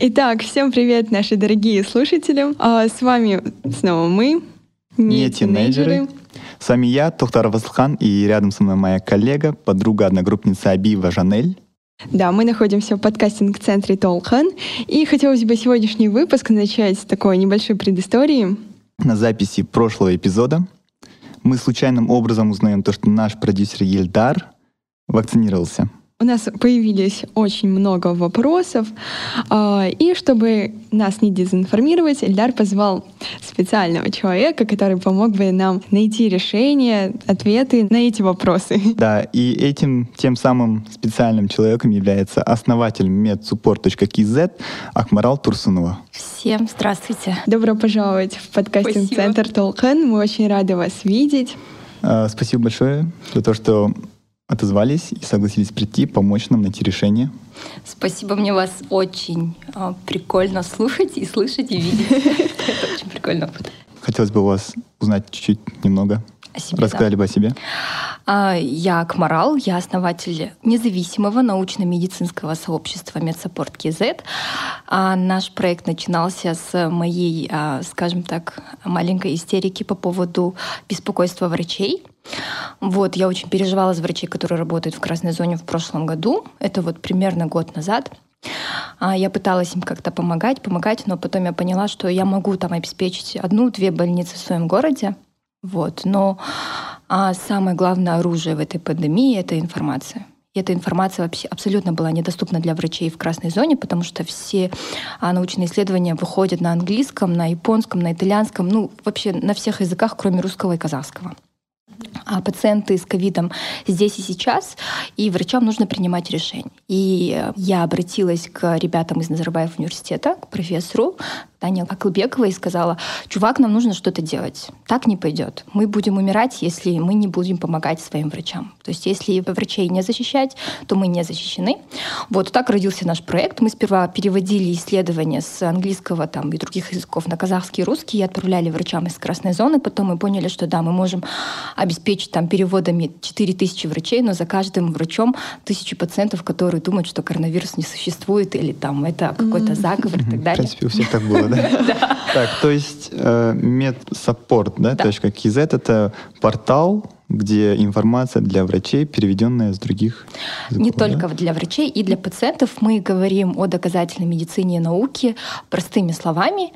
Итак, всем привет, наши дорогие слушатели. А, с вами снова мы, не, не тинейджеры. тинейджеры. С вами я, Тухтар Васлхан, и рядом со мной моя коллега, подруга, одногруппница Абиева Жанель. Да, мы находимся в подкастинг-центре Толхан, и хотелось бы сегодняшний выпуск начать с такой небольшой предыстории. На записи прошлого эпизода мы случайным образом узнаем то, что наш продюсер Ельдар вакцинировался. У нас появились очень много вопросов, а, и чтобы нас не дезинформировать, Эльдар позвал специального человека, который помог бы нам найти решение, ответы на эти вопросы. Да, и этим тем самым специальным человеком является основатель medsupport.kz Акмарал Турсунова. Всем здравствуйте. Добро пожаловать в подкастинг-центр Толкен. Мы очень рады вас видеть. А, спасибо большое за то, что отозвались и согласились прийти, помочь нам найти решение. Спасибо, мне вас очень а, прикольно слушать и слышать, и видеть. Это очень прикольно. Хотелось бы у вас узнать чуть-чуть немного. Себе, Рассказали да. бы о себе. А, я Акмарал, я основатель независимого научно-медицинского сообщества Medsupport KZ. А наш проект начинался с моей, а, скажем так, маленькой истерики по поводу беспокойства врачей. Вот, я очень переживала за врачей, которые работают в красной зоне в прошлом году. Это вот примерно год назад. Я пыталась им как-то помогать, помогать, но потом я поняла, что я могу там обеспечить одну-две больницы в своем городе. Вот, но а самое главное оружие в этой пандемии — это информация. И эта информация вообще абсолютно была недоступна для врачей в красной зоне, потому что все а, научные исследования выходят на английском, на японском, на итальянском, ну вообще на всех языках, кроме русского и казахского. А пациенты с ковидом здесь и сейчас, и врачам нужно принимать решение. И я обратилась к ребятам из Назарбаев университета, к профессору, Таня Акылбекова и сказала, чувак, нам нужно что-то делать. Так не пойдет. Мы будем умирать, если мы не будем помогать своим врачам. То есть если врачей не защищать, то мы не защищены. Вот так родился наш проект. Мы сперва переводили исследования с английского там, и других языков на казахский и русский и отправляли врачам из красной зоны. Потом мы поняли, что да, мы можем обеспечить там переводами 4000 врачей, но за каждым врачом тысячи пациентов, которые думают, что коронавирус не существует или там это какой-то заговор и так далее. В принципе, у всех так было да? Так, то есть э, медсаппорт, да, точка KZ — это портал, где информация для врачей, переведенная с других языков, Не только для врачей, и для пациентов. Мы говорим о доказательной медицине и науке простыми словами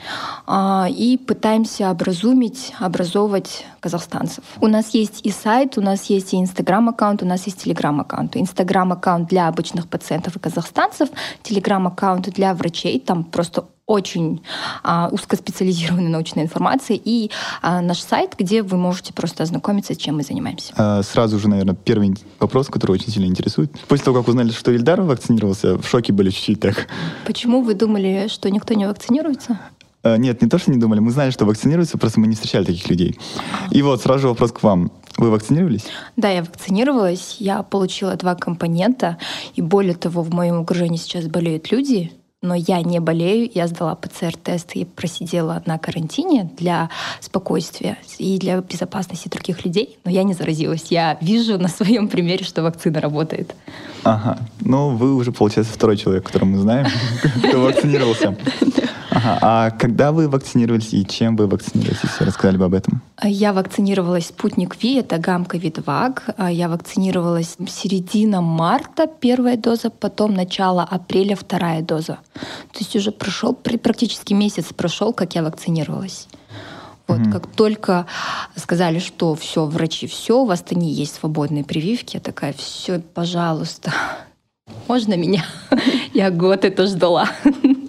э, и пытаемся образумить, образовывать казахстанцев. У нас есть и сайт, у нас есть и инстаграм-аккаунт, у нас есть телеграм-аккаунт. Инстаграм-аккаунт для обычных пациентов и казахстанцев, телеграм-аккаунт для врачей, там просто очень а, узкоспециализированной научной информации и а, наш сайт, где вы можете просто ознакомиться, чем мы занимаемся. А, сразу же, наверное, первый вопрос, который очень сильно интересует. После того, как узнали, что Ильдар вакцинировался, в шоке были чуть-чуть так. Почему вы думали, что никто не вакцинируется? А, нет, не то, что не думали. Мы знали, что вакцинируются, просто мы не встречали таких людей. И вот сразу же вопрос к вам. Вы вакцинировались? Да, я вакцинировалась. Я получила два компонента. И более того, в моем окружении сейчас болеют люди, но я не болею, я сдала ПЦР-тест и просидела на карантине для спокойствия и для безопасности других людей, но я не заразилась. Я вижу на своем примере, что вакцина работает. Ага. Ну, вы уже, получается, второй человек, которого мы знаем, кто вакцинировался. Ага. А когда вы вакцинировались и чем вы вакцинировались, если рассказали бы об этом? Я вакцинировалась спутник Ви, это гамма Видваг. Я вакцинировалась середина марта первая доза, потом начало апреля вторая доза. То есть уже прошел практически месяц прошел, как я вакцинировалась. Вот mm как только сказали, что все, врачи, все, у вас-то не есть свободные прививки, я такая, все, пожалуйста, можно меня? Я год это ждала.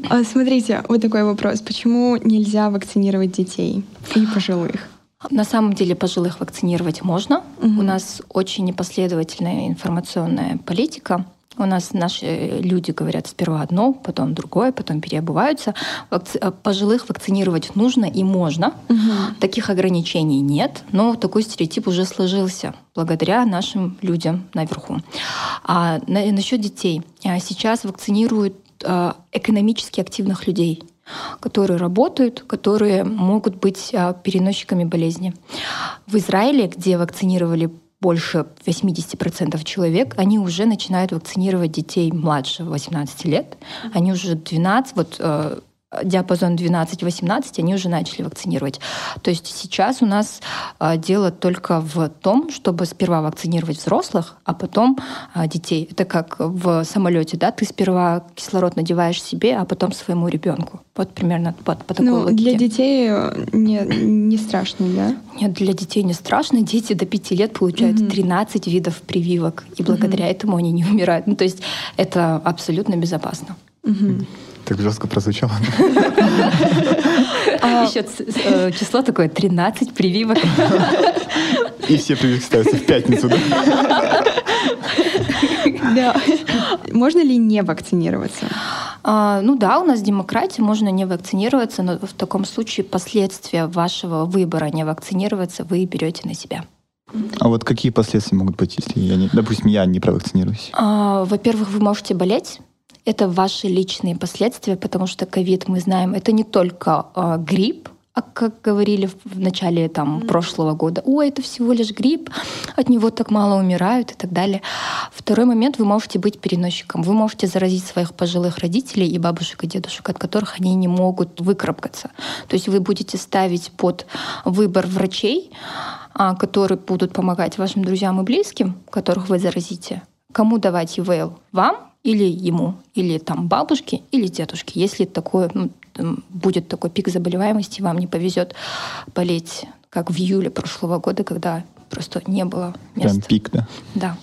А смотрите, вот такой вопрос. Почему нельзя вакцинировать детей и пожилых? На самом деле пожилых вакцинировать можно. Угу. У нас очень непоследовательная информационная политика. У нас наши люди говорят сперва одно, потом другое, потом переобуваются. Вакци... Э, пожилых вакцинировать нужно и можно. Угу. Таких ограничений нет, но такой стереотип уже сложился благодаря нашим людям наверху. А на... насчет детей. А сейчас вакцинируют экономически активных людей которые работают, которые могут быть а, переносчиками болезни. В Израиле, где вакцинировали больше 80% человек, они уже начинают вакцинировать детей младше 18 лет. Они уже 12, вот э, диапазон 12-18 они уже начали вакцинировать. То есть сейчас у нас а, дело только в том, чтобы сперва вакцинировать взрослых, а потом а, детей. Это как в самолете, да, ты сперва кислород надеваешь себе, а потом своему ребенку. Вот примерно по, по такой ну, логике. Для детей э, не, не страшно, да? Нет, для детей не страшно. Дети до 5 лет получают mm-hmm. 13 видов прививок, и благодаря mm-hmm. этому они не умирают. Ну, то есть это абсолютно безопасно. Mm-hmm. Так жестко прозвучало. А еще э, число такое 13 прививок. И все прививки ставятся в пятницу, да? Да. Можно ли не вакцинироваться? А, ну да, у нас демократия, можно не вакцинироваться, но в таком случае последствия вашего выбора не вакцинироваться вы берете на себя. А вот какие последствия могут быть, если я не, допустим, я не провакцинируюсь? А, во-первых, вы можете болеть, это ваши личные последствия, потому что ковид, мы знаем, это не только э, грипп, а как говорили в начале там, mm. прошлого года, ой, это всего лишь грипп, от него так мало умирают и так далее. Второй момент, вы можете быть переносчиком. Вы можете заразить своих пожилых родителей и бабушек и дедушек, от которых они не могут выкарабкаться. То есть вы будете ставить под выбор врачей, а, которые будут помогать вашим друзьям и близким, которых вы заразите. Кому давать ИВЛ? Вам или ему, или там бабушке, или дедушке. Если такое, ну, будет такой пик заболеваемости, вам не повезет болеть, как в июле прошлого года, когда просто не было места. Прям пик, да? Да.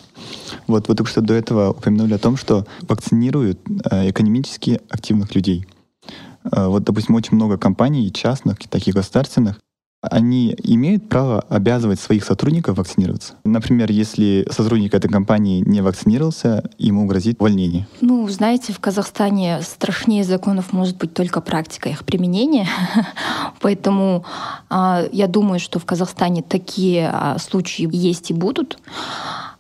Вот вы только что до этого упомянули о том, что вакцинируют э, экономически активных людей. Э, вот, допустим, очень много компаний, частных, таких государственных, они имеют право обязывать своих сотрудников вакцинироваться. Например, если сотрудник этой компании не вакцинировался, ему грозит увольнение. Ну, знаете, в Казахстане страшнее законов может быть только практика их применения. Поэтому э, я думаю, что в Казахстане такие э, случаи есть и будут.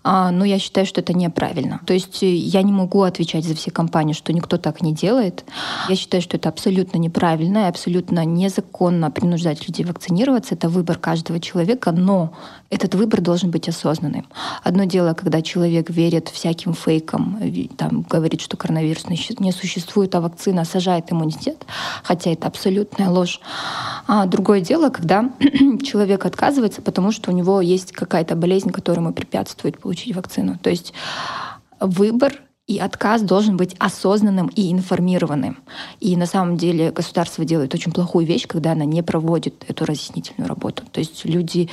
А, но я считаю, что это неправильно. То есть э, я не могу отвечать за все компании, что никто так не делает. Я считаю, что это абсолютно неправильно и абсолютно незаконно принуждать людей вакцинироваться. Это выбор каждого человека, но этот выбор должен быть осознанным. Одно дело, когда человек верит всяким фейкам, там, говорит, что коронавирус не существует, а вакцина сажает иммунитет, хотя это абсолютная ложь. А другое дело, когда человек отказывается, потому что у него есть какая-то болезнь, которая ему препятствует получить вакцину. То есть выбор и отказ должен быть осознанным и информированным. И на самом деле государство делает очень плохую вещь, когда она не проводит эту разъяснительную работу. То есть люди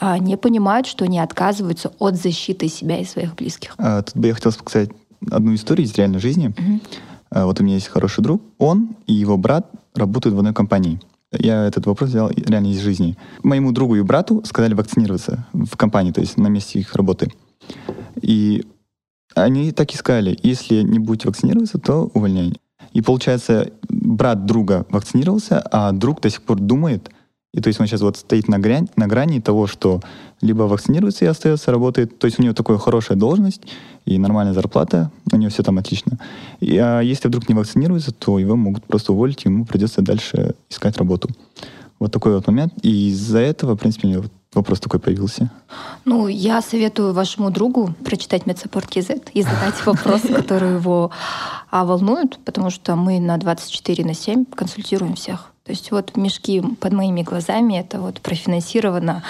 а, не понимают, что они отказываются от защиты себя и своих близких. А, тут бы я хотел сказать одну историю из реальной жизни. Угу. А, вот у меня есть хороший друг. Он и его брат работают в одной компании. Я этот вопрос взял реально из жизни. Моему другу и брату сказали вакцинироваться в компании, то есть на месте их работы. И они так и сказали, если не будете вакцинироваться, то увольняй. И получается, брат друга вакцинировался, а друг до сих пор думает, и то есть он сейчас вот стоит на, грань, на грани того, что либо вакцинируется и остается, работает, то есть у него такая хорошая должность и нормальная зарплата, у него все там отлично. И, а если вдруг не вакцинируется, то его могут просто уволить, и ему придется дальше искать работу. Вот такой вот момент. И из-за этого, в принципе, мне вопрос такой появился. Ну, я советую вашему другу прочитать медсаппорт КЗ и задать вопросы, которые его а, волнуют, потому что мы на 24 на 7 консультируем всех. То есть вот мешки под моими глазами — это вот профинансировано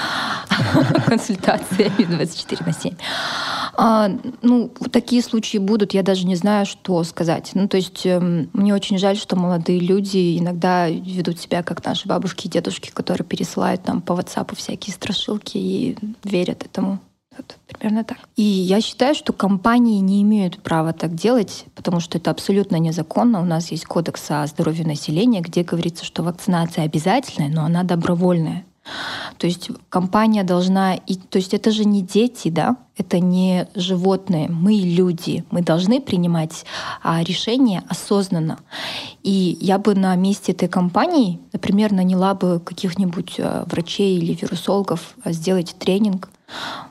консультациями 24 на 7. А, ну, такие случаи будут, я даже не знаю, что сказать. Ну, то есть э, мне очень жаль, что молодые люди иногда ведут себя как наши бабушки и дедушки, которые пересылают нам по WhatsApp всякие страшилки и верят этому. Вот, примерно так. И я считаю, что компании не имеют права так делать, потому что это абсолютно незаконно. У нас есть кодекс о здоровье населения, где говорится, что вакцинация обязательная, но она добровольная. То есть компания должна... И, то есть это же не дети, да? Это не животные. Мы люди. Мы должны принимать а, решения осознанно. И я бы на месте этой компании, например, наняла бы каких-нибудь а, врачей или вирусологов а, сделать тренинг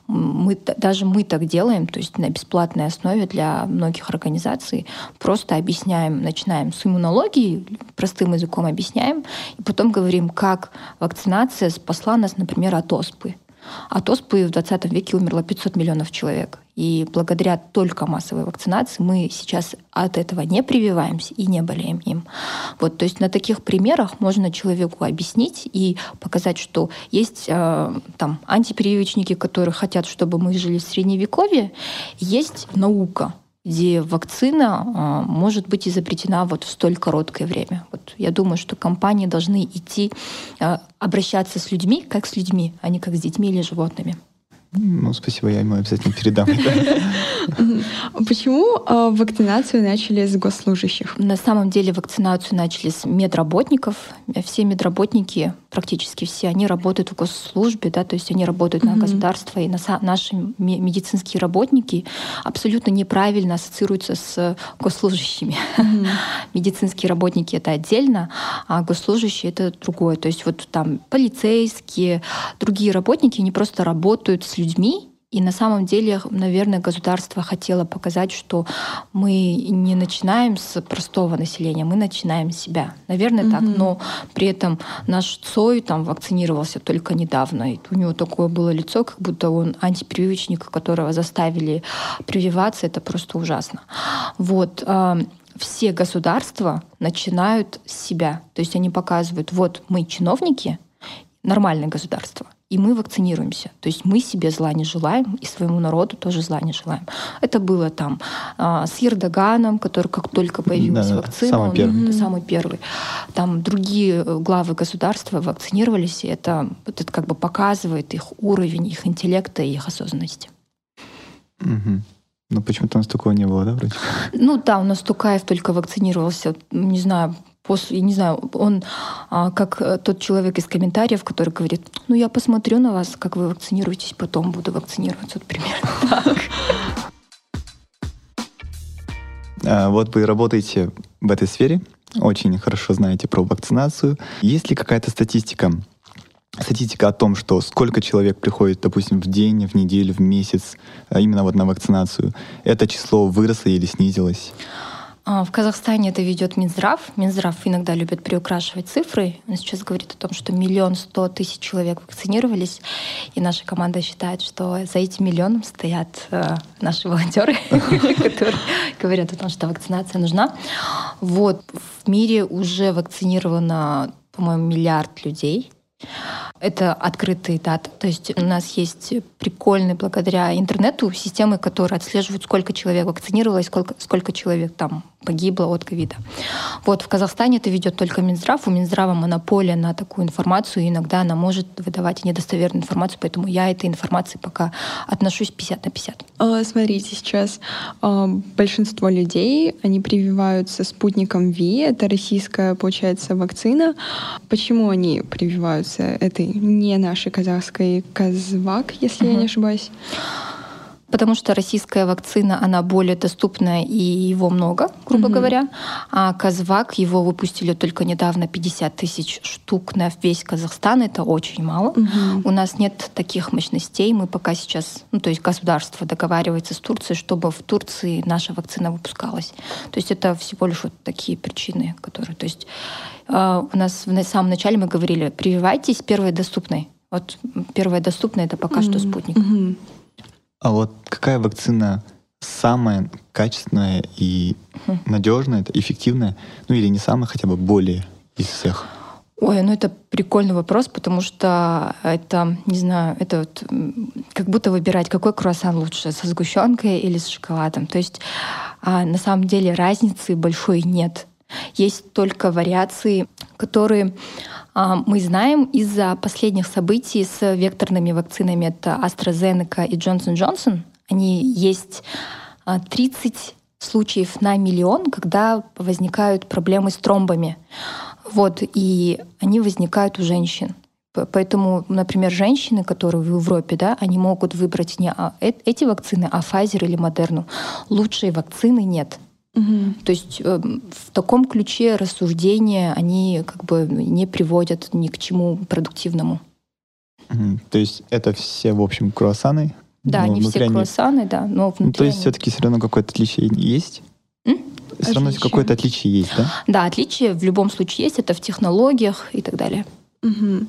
мы, даже мы так делаем, то есть на бесплатной основе для многих организаций. Просто объясняем, начинаем с иммунологии, простым языком объясняем, и потом говорим, как вакцинация спасла нас, например, от оспы. От оспы в 20 веке умерло 500 миллионов человек. И благодаря только массовой вакцинации мы сейчас от этого не прививаемся и не болеем им. Вот, то есть на таких примерах можно человеку объяснить и показать, что есть э, там антипрививочники, которые хотят, чтобы мы жили в средневековье, есть наука, где вакцина а, может быть изобретена вот в столь короткое время. Вот я думаю, что компании должны идти а, обращаться с людьми, как с людьми, а не как с детьми или животными. Ну, спасибо, я ему обязательно передам. Почему э, вакцинацию начали с госслужащих? На самом деле вакцинацию начали с медработников. Все медработники, практически все, они работают в госслужбе, да, то есть они работают на государство, и наши медицинские работники абсолютно неправильно ассоциируются с госслужащими. Медицинские работники — это отдельно, а госслужащие — это другое. То есть вот там полицейские, другие работники, они просто работают с людьми, и на самом деле, наверное, государство хотело показать, что мы не начинаем с простого населения, мы начинаем с себя. Наверное, mm-hmm. так. Но при этом наш Цой там вакцинировался только недавно. И у него такое было лицо, как будто он антипрививочник, которого заставили прививаться. Это просто ужасно. Вот а, все государства начинают с себя. То есть они показывают, вот мы чиновники, нормальное государство и мы вакцинируемся. То есть мы себе зла не желаем, и своему народу тоже зла не желаем. Это было там а, с Ердоганом, который как только появилась да, вакцина, самый он, первый. Самый первый. Там другие э, главы государства вакцинировались, и это, это как бы показывает их уровень, их интеллекта и их осознанности. Угу. Ну, почему-то у нас такого не было, да, вроде? Ну да, у нас Тукаев только вакцинировался, не знаю, после, я не знаю, он а, как э, тот человек из комментариев, который говорит, ну я посмотрю на вас, как вы вакцинируетесь, потом буду вакцинироваться. Вот примерно так. А, вот вы работаете в этой сфере, очень хорошо знаете про вакцинацию. Есть ли какая-то статистика? Статистика о том, что сколько человек приходит, допустим, в день, в неделю, в месяц, а, именно вот на вакцинацию, это число выросло или снизилось? А, в Казахстане это ведет Минздрав. Минздрав иногда любит приукрашивать цифры. Он сейчас говорит о том, что миллион сто тысяч человек вакцинировались. И наша команда считает, что за этим миллионом стоят э, наши волонтеры, которые говорят о том, что вакцинация нужна. Вот в мире уже вакцинировано, по-моему, миллиард людей. Это открытые даты. То есть у нас есть прикольные, благодаря интернету, системы, которые отслеживают, сколько человек вакцинировалось, сколько, сколько человек там погибло от ковида. Вот в Казахстане это ведет только Минздрав. У Минздрава монополия на такую информацию, и иногда она может выдавать недостоверную информацию, поэтому я этой информации пока отношусь 50 на 50. А, смотрите, сейчас а, большинство людей, они прививаются спутником ВИ, это российская, получается, вакцина. Почему они прививаются этой не нашей казахской Казвак, если uh-huh. я не ошибаюсь? потому что российская вакцина, она более доступная и его много, грубо mm-hmm. говоря. А Казвак, его выпустили только недавно 50 тысяч штук на весь Казахстан, это очень мало. Mm-hmm. У нас нет таких мощностей, мы пока сейчас, ну то есть государство договаривается с Турцией, чтобы в Турции наша вакцина выпускалась. То есть это всего лишь вот такие причины, которые, то есть у нас в самом начале мы говорили, прививайтесь первой доступной. Вот первая доступная это пока mm-hmm. что спутник. Mm-hmm. А вот какая вакцина самая качественная и надежная, эффективная, ну или не самая, хотя бы более из всех? Ой, ну это прикольный вопрос, потому что это, не знаю, это вот как будто выбирать, какой круассан лучше, со сгущенкой или с шоколадом. То есть а, на самом деле разницы большой нет. Есть только вариации, которые а, мы знаем из-за последних событий с векторными вакцинами, это AstraZeneca и Johnson Johnson, они есть 30 а, случаев на миллион, когда возникают проблемы с тромбами. Вот, и они возникают у женщин. Поэтому, например, женщины, которые в Европе, да, они могут выбрать не а, э, эти вакцины, а Pfizer или Moderna. Лучшей вакцины нет. Угу. То есть э, в таком ключе рассуждения они как бы не приводят ни к чему продуктивному. Угу. То есть это все, в общем, круассаны? Да, они все они... круассаны, да, но внутри ну, То есть они... все-таки все равно какое-то отличие есть? М? Все равно какое-то отличие есть, да? Да, отличие в любом случае есть, это в технологиях и так далее. Угу.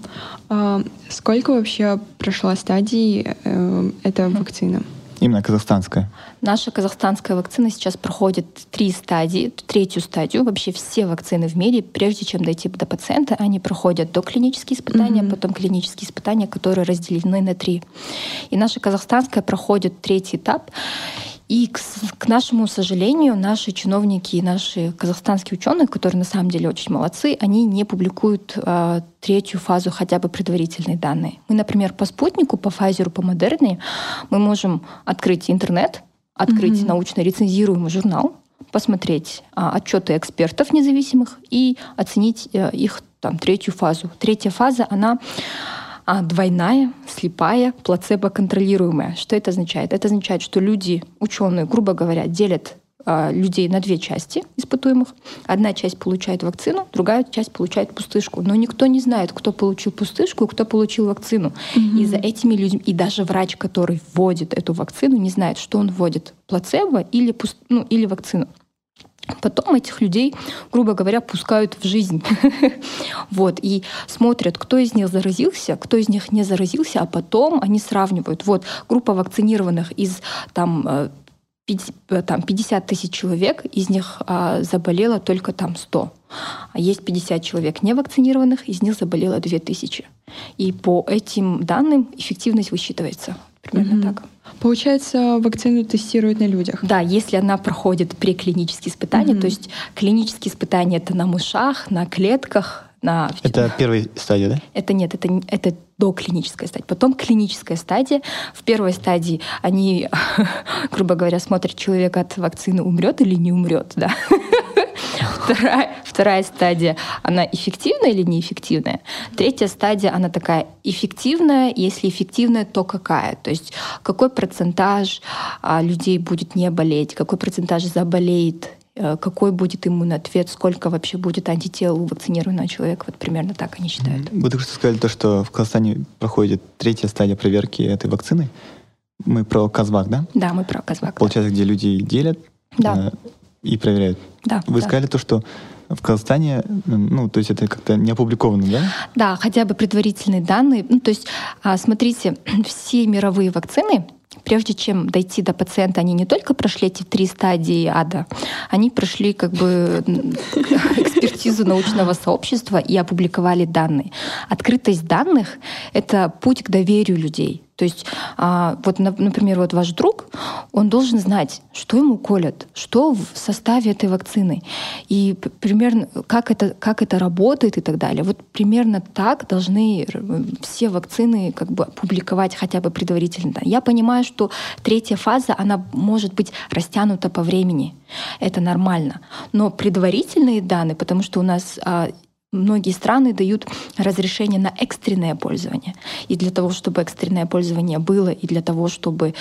А сколько вообще прошла стадий э, эта вакцина? Именно казахстанская. Наша казахстанская вакцина сейчас проходит три стадии, третью стадию. Вообще все вакцины в мире, прежде чем дойти до пациента, они проходят до клинические испытания, mm-hmm. потом клинические испытания, которые разделены на три. И наша казахстанская проходит третий этап. И, к, к нашему сожалению, наши чиновники и наши казахстанские ученые, которые на самом деле очень молодцы, они не публикуют э, третью фазу хотя бы предварительные данные. Мы, например, по спутнику, по Pfizer, по Модерне мы можем открыть интернет, открыть mm-hmm. научно рецензируемый журнал, посмотреть а, отчеты экспертов независимых и оценить а, их там третью фазу. Третья фаза, она а двойная, слепая, плацебо-контролируемая. Что это означает? Это означает, что люди, ученые, грубо говоря, делят а, людей на две части испытуемых. Одна часть получает вакцину, другая часть получает пустышку. Но никто не знает, кто получил пустышку и кто получил вакцину. Mm-hmm. И за этими людьми, и даже врач, который вводит эту вакцину, не знает, что он вводит плацебо или, пуст, ну, или вакцину. Потом этих людей, грубо говоря, пускают в жизнь. вот, и смотрят, кто из них заразился, кто из них не заразился, а потом они сравнивают. Вот, группа вакцинированных из там, 50, э, там 50 тысяч человек, из них а, заболело только там 100. А есть 50 человек невакцинированных, из них заболело 2000. И по этим данным эффективность высчитывается примерно mm-hmm. так. Получается, вакцину тестируют на людях? Да, если она проходит преклинические испытания, mm-hmm. то есть клинические испытания это на мышах, на клетках, на... Это первая стадия, да? Это нет, это, это доклиническая стадия. Потом клиническая стадия. В первой стадии они, грубо говоря, смотрят, человек от вакцины умрет или не умрет, да. Вторая, вторая стадия, она эффективная или неэффективная? Третья стадия, она такая эффективная. Если эффективная, то какая? То есть какой процентаж а, людей будет не болеть, какой процентаж заболеет э, какой будет иммунный ответ, сколько вообще будет антител у вакцинированного человека. Вот примерно так они считают. Вы только что сказали то, что в Казахстане проходит третья стадия проверки этой вакцины. Мы про Казвак, да? Да, мы про Казвак. Получается, да. где люди делят да. И проверяют. Да. Вы да. сказали то, что в Казахстане, ну, то есть это как-то не опубликовано, да? Да, хотя бы предварительные данные. Ну, то есть, а, смотрите, все мировые вакцины, прежде чем дойти до пациента, они не только прошли эти три стадии ада, они прошли как бы экспертизу научного сообщества и опубликовали данные. Открытость данных — это путь к доверию людей. То есть, а, вот, например, вот ваш друг, он должен знать, что ему колят, что в составе этой вакцины, и примерно как это, как это работает и так далее. Вот примерно так должны все вакцины как бы публиковать хотя бы предварительно. Я понимаю, что третья фаза, она может быть растянута по времени. Это нормально. Но предварительные данные, потому что у нас а, многие страны дают разрешение на экстренное пользование. И для того, чтобы экстренное пользование было, и для того, чтобы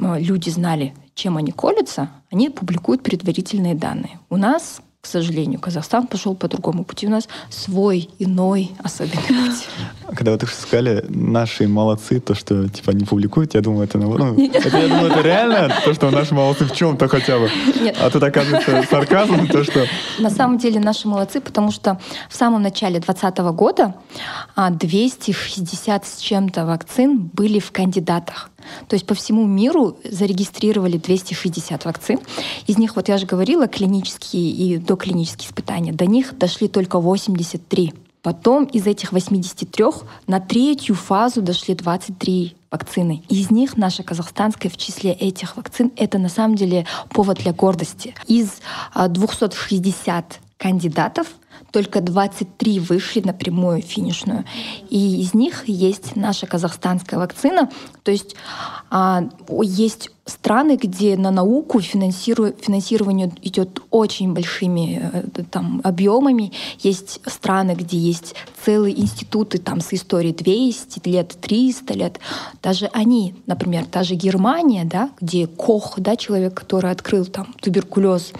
э, люди знали, чем они колются, они публикуют предварительные данные. У нас к сожалению, Казахстан пошел по другому пути. У нас свой, иной, особенный путь. Когда вы что сказали, наши молодцы, то, что типа не публикуют, я думаю, это, ну, это, я думаю, это реально, то, что наши молодцы в чем-то хотя бы. Нет. А тут оказывается сарказм, то, что... На самом деле наши молодцы, потому что в самом начале 2020 года 260 а, с чем-то вакцин были в кандидатах. То есть по всему миру зарегистрировали 260 вакцин. Из них, вот я же говорила, клинические и доклинические испытания. До них дошли только 83. Потом из этих 83 на третью фазу дошли 23 вакцины. Из них наша казахстанская в числе этих вакцин — это на самом деле повод для гордости. Из 260 а, кандидатов только 23 вышли на прямую финишную. И из них есть наша казахстанская вакцина. То есть а, есть страны, где на науку финансирование идет очень большими э, там, объемами. Есть страны, где есть целые институты там, с историей 200 лет, 300 лет. Даже они, например, та же Германия, да, где Кох, да, человек, который открыл там, туберкулез,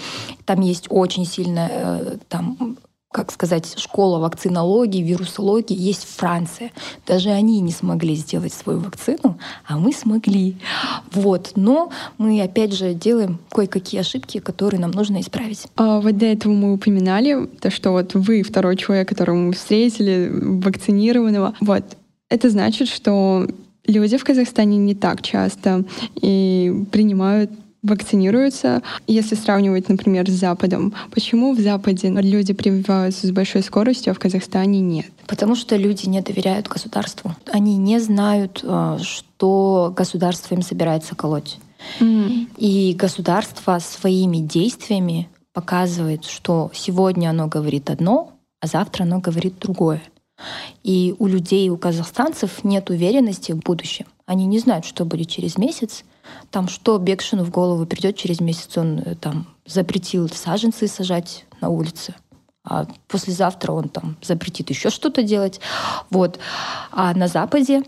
там есть очень сильная э, там, как сказать, школа вакцинологии, вирусологии есть в Франции. Даже они не смогли сделать свою вакцину, а мы смогли. Вот. Но мы, опять же, делаем кое-какие ошибки, которые нам нужно исправить. А вот до этого мы упоминали, то, что вот вы второй человек, которого мы встретили, вакцинированного. Вот. Это значит, что люди в Казахстане не так часто и принимают вакцинируются. Если сравнивать, например, с Западом, почему в Западе люди прививаются с большой скоростью, а в Казахстане нет? Потому что люди не доверяют государству. Они не знают, э, что государство им собирается колоть. Mm. И государство своими действиями показывает, что сегодня оно говорит одно, а завтра оно говорит другое. И у людей, у казахстанцев нет уверенности в будущем. Они не знают, что будет через месяц, там что Бекшину в голову придет через месяц, он э, там запретил саженцы сажать на улице, а послезавтра он там запретит еще что-то делать. Вот. А на Западе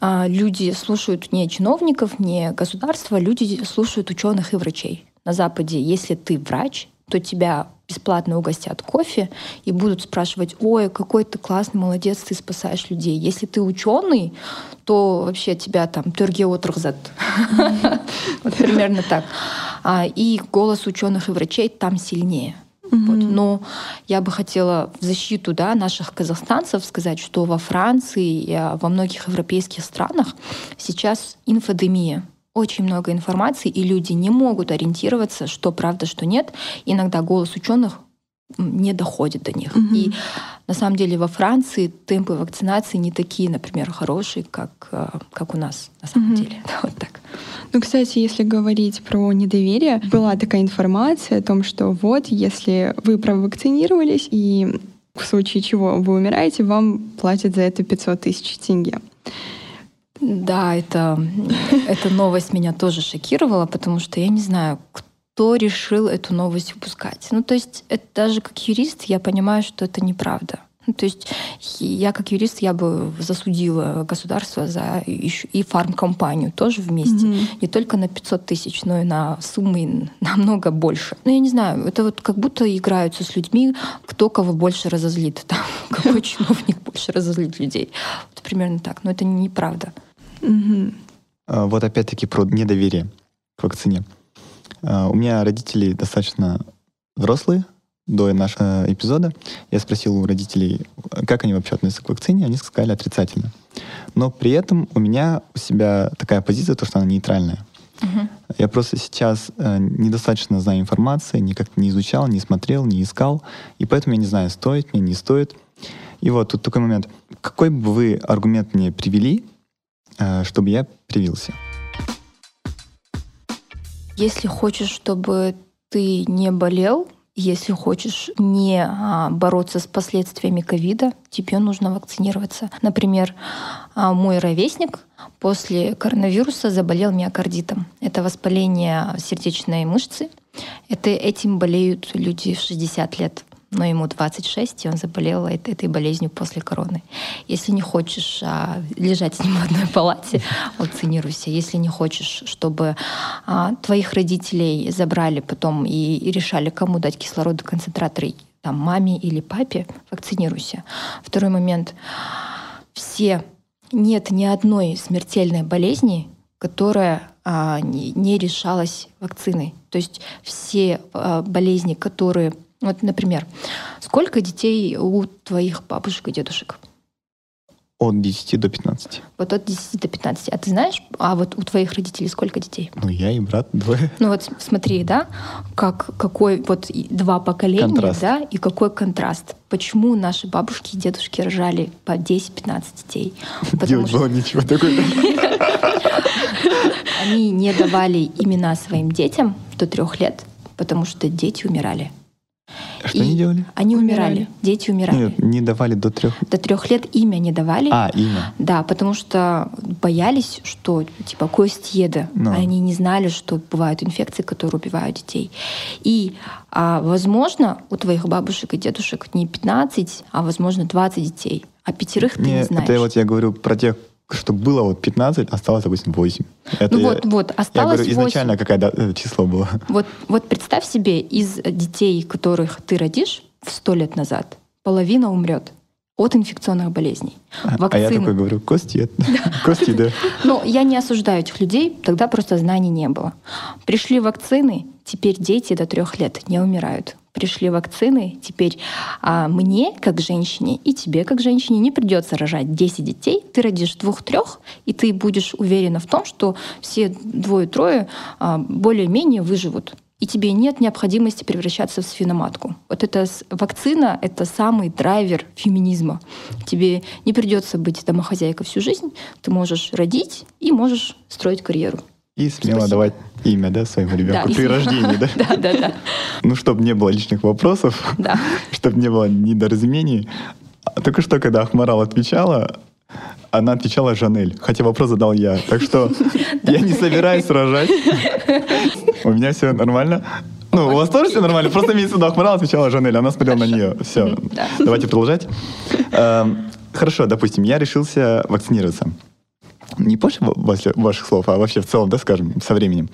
а, люди слушают не чиновников, не государства, люди слушают ученых и врачей. На Западе, если ты врач, то тебя бесплатно угостят кофе и будут спрашивать, ой, какой ты классный, молодец, ты спасаешь людей. Если ты ученый, то вообще тебя там Тургия отрухзат. Вот примерно так. А, и голос ученых и врачей там сильнее. Вот. Но я бы хотела в защиту да, наших казахстанцев сказать, что во Франции и а, во многих европейских странах сейчас инфодемия очень много информации, и люди не могут ориентироваться, что правда, что нет. Иногда голос ученых не доходит до них. Угу. И на самом деле во Франции темпы вакцинации не такие, например, хорошие, как, э, как у нас на самом угу. деле. вот так. Ну, кстати, если говорить про недоверие, была такая информация о том, что вот, если вы провакцинировались, и в случае чего вы умираете, вам платят за это 500 тысяч тенге. Да, это, эта новость меня тоже шокировала, потому что я не знаю, кто решил эту новость выпускать. Ну, то есть, это даже как юрист я понимаю, что это неправда. Ну, то есть я как юрист я бы засудила государство за и фармкомпанию тоже вместе. Mm-hmm. Не только на 500 тысяч, но и на суммы намного больше. Ну, я не знаю, это вот как будто играются с людьми, кто кого больше разозлит. Там, какой чиновник больше разозлит людей. Вот примерно так. Но это неправда. Угу. Вот опять-таки про недоверие к вакцине. А, у меня родители достаточно взрослые, до нашего эпизода. Я спросил у родителей, как они вообще относятся к вакцине, они сказали отрицательно. Но при этом у меня у себя такая позиция, то, что она нейтральная. Угу. Я просто сейчас э, недостаточно знаю информации, никак не изучал, не смотрел, не искал, и поэтому я не знаю, стоит мне, не стоит. И вот тут такой момент. Какой бы вы аргумент мне привели, чтобы я привился. Если хочешь, чтобы ты не болел, если хочешь не а, бороться с последствиями ковида, тебе нужно вакцинироваться. Например, а, мой ровесник после коронавируса заболел миокардитом. Это воспаление сердечной мышцы. Это, этим болеют люди в 60 лет но ему 26, и он заболел этой болезнью после короны. Если не хочешь а, лежать с ним в одной палате, вакцинируйся. Если не хочешь, чтобы а, твоих родителей забрали потом и, и решали, кому дать кислородоконцентраторы, там, маме или папе, вакцинируйся. Второй момент. Все, нет ни одной смертельной болезни, которая а, не, не решалась вакциной. То есть все а, болезни, которые вот, например, сколько детей у твоих бабушек и дедушек? От 10 до 15. Вот от 10 до 15. А ты знаешь, а вот у твоих родителей сколько детей? Ну, я и брат двое. Ну вот смотри, да, как, какой вот два поколения, контраст. да, и какой контраст. Почему наши бабушки и дедушки рожали по 10-15 детей? Потому что... было ничего такого. Они не давали имена своим детям до трех лет, потому что дети умирали. Что и они делали? Они умирали. умирали. Дети умирали. Нет, не давали до трех. До трех лет имя не давали. А, имя. Да, потому что боялись, что типа кость еда. Но. Они не знали, что бывают инфекции, которые убивают детей. И, а, возможно, у твоих бабушек и дедушек не 15, а возможно 20 детей. А пятерых ты не, не знаешь. Это вот я говорю про тех, что было вот 15, осталось, допустим, 8. Это ну вот, вот, осталось Я говорю, изначально 8. какое э, число было. Вот, вот представь себе, из детей, которых ты родишь в сто лет назад, половина умрет от инфекционных болезней. Вакцины. А я такой говорю, кости, кости, да. Но я не осуждаю этих людей, тогда просто знаний не было. Пришли вакцины, теперь дети до трех лет не умирают. Пришли вакцины, теперь а, мне, как женщине, и тебе, как женщине, не придется рожать 10 детей. Ты родишь двух-трех, и ты будешь уверена в том, что все двое-трое а, более-менее выживут и тебе нет необходимости превращаться в свиноматку. Вот эта вакцина — это самый драйвер феминизма. Тебе не придется быть домохозяйкой всю жизнь, ты можешь родить и можешь строить карьеру. И смело Спасибо. давать имя, да, своему ребенку да, при рождении, да? Да, да, да. Ну, чтобы не было лишних вопросов, да. чтобы не было недоразумений. Только что, когда Ахмарал отвечала, она отвечала Жанель, хотя вопрос задал я. Так что я не собираюсь рожать. У меня все нормально. Ну, у вас тоже все нормально? Просто имеется в виду, Ахмарал отвечала Жанель, она смотрела на нее. Все, давайте продолжать. Эм, хорошо, допустим, я решился вакцинироваться. Не после ваших слов, а вообще в целом, да, скажем, со временем.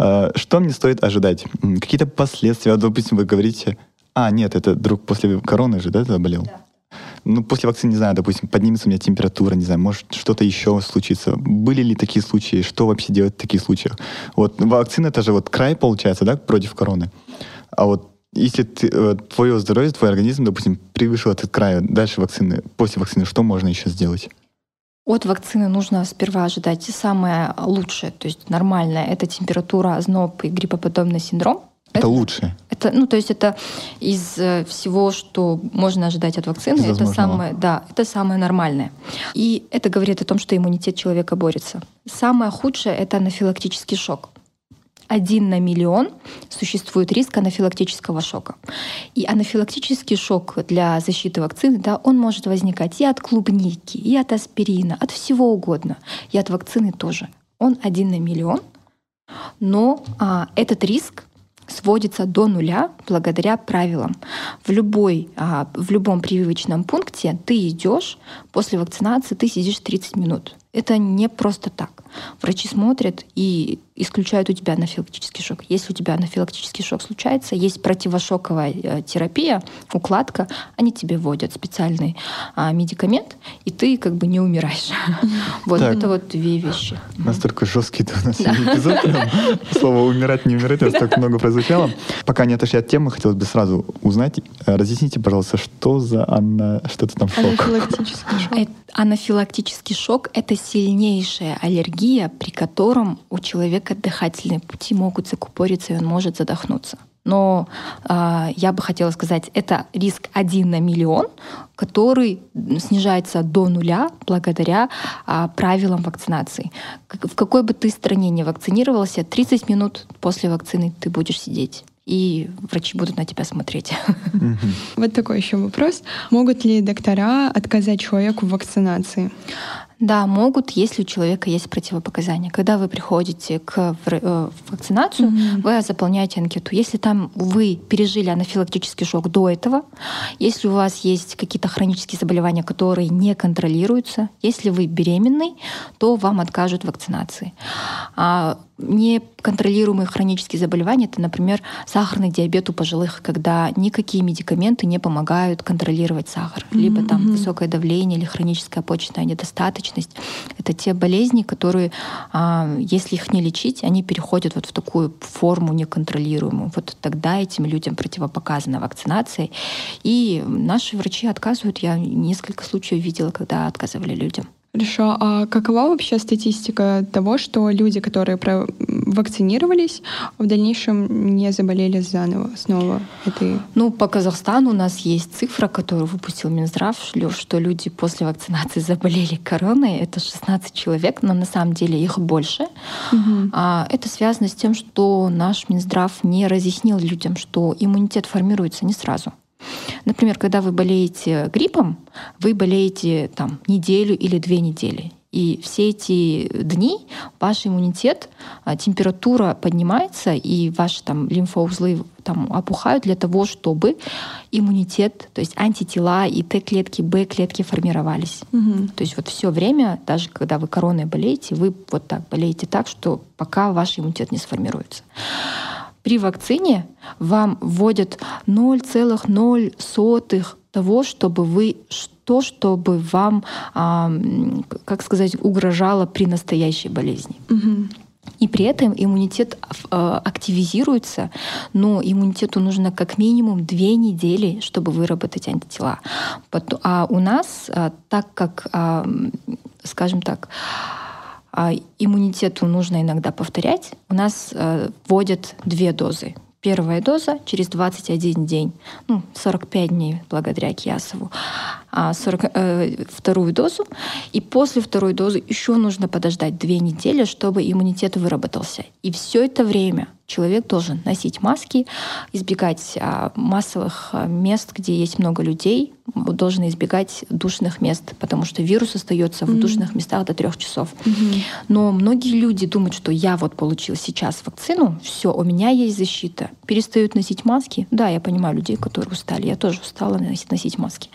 Э, что мне стоит ожидать? Какие-то последствия? Допустим, вы говорите, а, нет, это друг после короны же, да, заболел? Да ну, после вакцины, не знаю, допустим, поднимется у меня температура, не знаю, может что-то еще случится. Были ли такие случаи? Что вообще делать в таких случаях? Вот вакцина это же вот край получается, да, против короны. А вот если ты, э, твое здоровье, твой организм, допустим, превышил этот край, дальше вакцины, после вакцины, что можно еще сделать? От вакцины нужно сперва ожидать самое лучшее, то есть нормальное. Это температура, озноб и гриппоподобный синдром. Это, это лучше. Это, ну, то есть это из э, всего, что можно ожидать от вакцины, это самое, да, это самое нормальное. И это говорит о том, что иммунитет человека борется. Самое худшее — это анафилактический шок. Один на миллион существует риск анафилактического шока. И анафилактический шок для защиты вакцины, да, он может возникать и от клубники, и от аспирина, от всего угодно, и от вакцины тоже. Он один на миллион, но а, этот риск сводится до нуля благодаря правилам. В, любой, а, в любом прививочном пункте ты идешь, после вакцинации ты сидишь 30 минут. Это не просто так. Врачи смотрят и исключают у тебя анафилактический шок. Если у тебя анафилактический шок случается, есть противошоковая э, терапия, укладка, они тебе вводят специальный а, медикамент, и ты как бы не умираешь. Вот это вот две вещи. Настолько жесткий у нас эпизод. Слово «умирать», «не умирать» раз так много прозвучало. Пока не отошли от темы, хотелось бы сразу узнать. Э, разъясните, пожалуйста, что за что-то там шок? Анафилактический шок. Анафилактический шок — это сильнейшая аллергия, при котором у человека дыхательные пути могут закупориться, и он может задохнуться. Но э, я бы хотела сказать, это риск один на миллион, который снижается до нуля благодаря э, правилам вакцинации. В какой бы ты стране не вакцинировался, 30 минут после вакцины ты будешь сидеть и врачи будут на тебя смотреть. Вот такой еще вопрос. Могут ли доктора отказать человеку в вакцинации? Да, могут, если у человека есть противопоказания. Когда вы приходите к э, вакцинацию, mm-hmm. вы заполняете анкету. Если там вы пережили анафилактический шок до этого, если у вас есть какие-то хронические заболевания, которые не контролируются, если вы беременный, то вам откажут в вакцинации. А неконтролируемые хронические заболевания, это, например, сахарный диабет у пожилых, когда никакие медикаменты не помогают контролировать сахар, mm-hmm. либо там высокое давление или хроническая почечная недостаточность. Это те болезни, которые, а, если их не лечить, они переходят вот в такую форму неконтролируемую. Вот тогда этим людям противопоказана вакцинация. И наши врачи отказывают. Я несколько случаев видела, когда отказывали людям. Хорошо. А какова вообще статистика того, что люди, которые вакцинировались, в дальнейшем не заболели заново снова этой? Ну, по Казахстану у нас есть цифра, которую выпустил Минздрав, что люди после вакцинации заболели короной. Это 16 человек, но на самом деле их больше. Угу. А это связано с тем, что наш Минздрав не разъяснил людям, что иммунитет формируется не сразу. Например, когда вы болеете гриппом, вы болеете там неделю или две недели. И все эти дни ваш иммунитет, а, температура поднимается, и ваши там лимфоузлы там опухают для того, чтобы иммунитет, то есть антитела и Т-клетки, Б-клетки формировались. Угу. То есть вот все время, даже когда вы короной болеете, вы вот так болеете так, что пока ваш иммунитет не сформируется. При вакцине вам вводят 0,0 того, чтобы вы то, чтобы вам, а, как сказать, угрожало при настоящей болезни. Мгм. И при этом иммунитет э, активизируется, но иммунитету нужно как минимум две недели, чтобы выработать антитела. А у нас, так как, а, скажем так, а, иммунитету нужно иногда повторять, у нас э, вводят две дозы. Первая доза через 21 день, ну, 45 дней благодаря Киасову, а 40, э, вторую дозу. И после второй дозы еще нужно подождать две недели, чтобы иммунитет выработался. И все это время человек должен носить маски, избегать а, массовых а, мест, где есть много людей, должен избегать душных мест, потому что вирус остается в Мгм. душных местах до трех часов. Мгм. Но многие люди думают, что я вот получил сейчас вакцину, все, у меня есть защита. Перестают носить маски. Да, я понимаю людей, которые устали. Я тоже устала носить маски.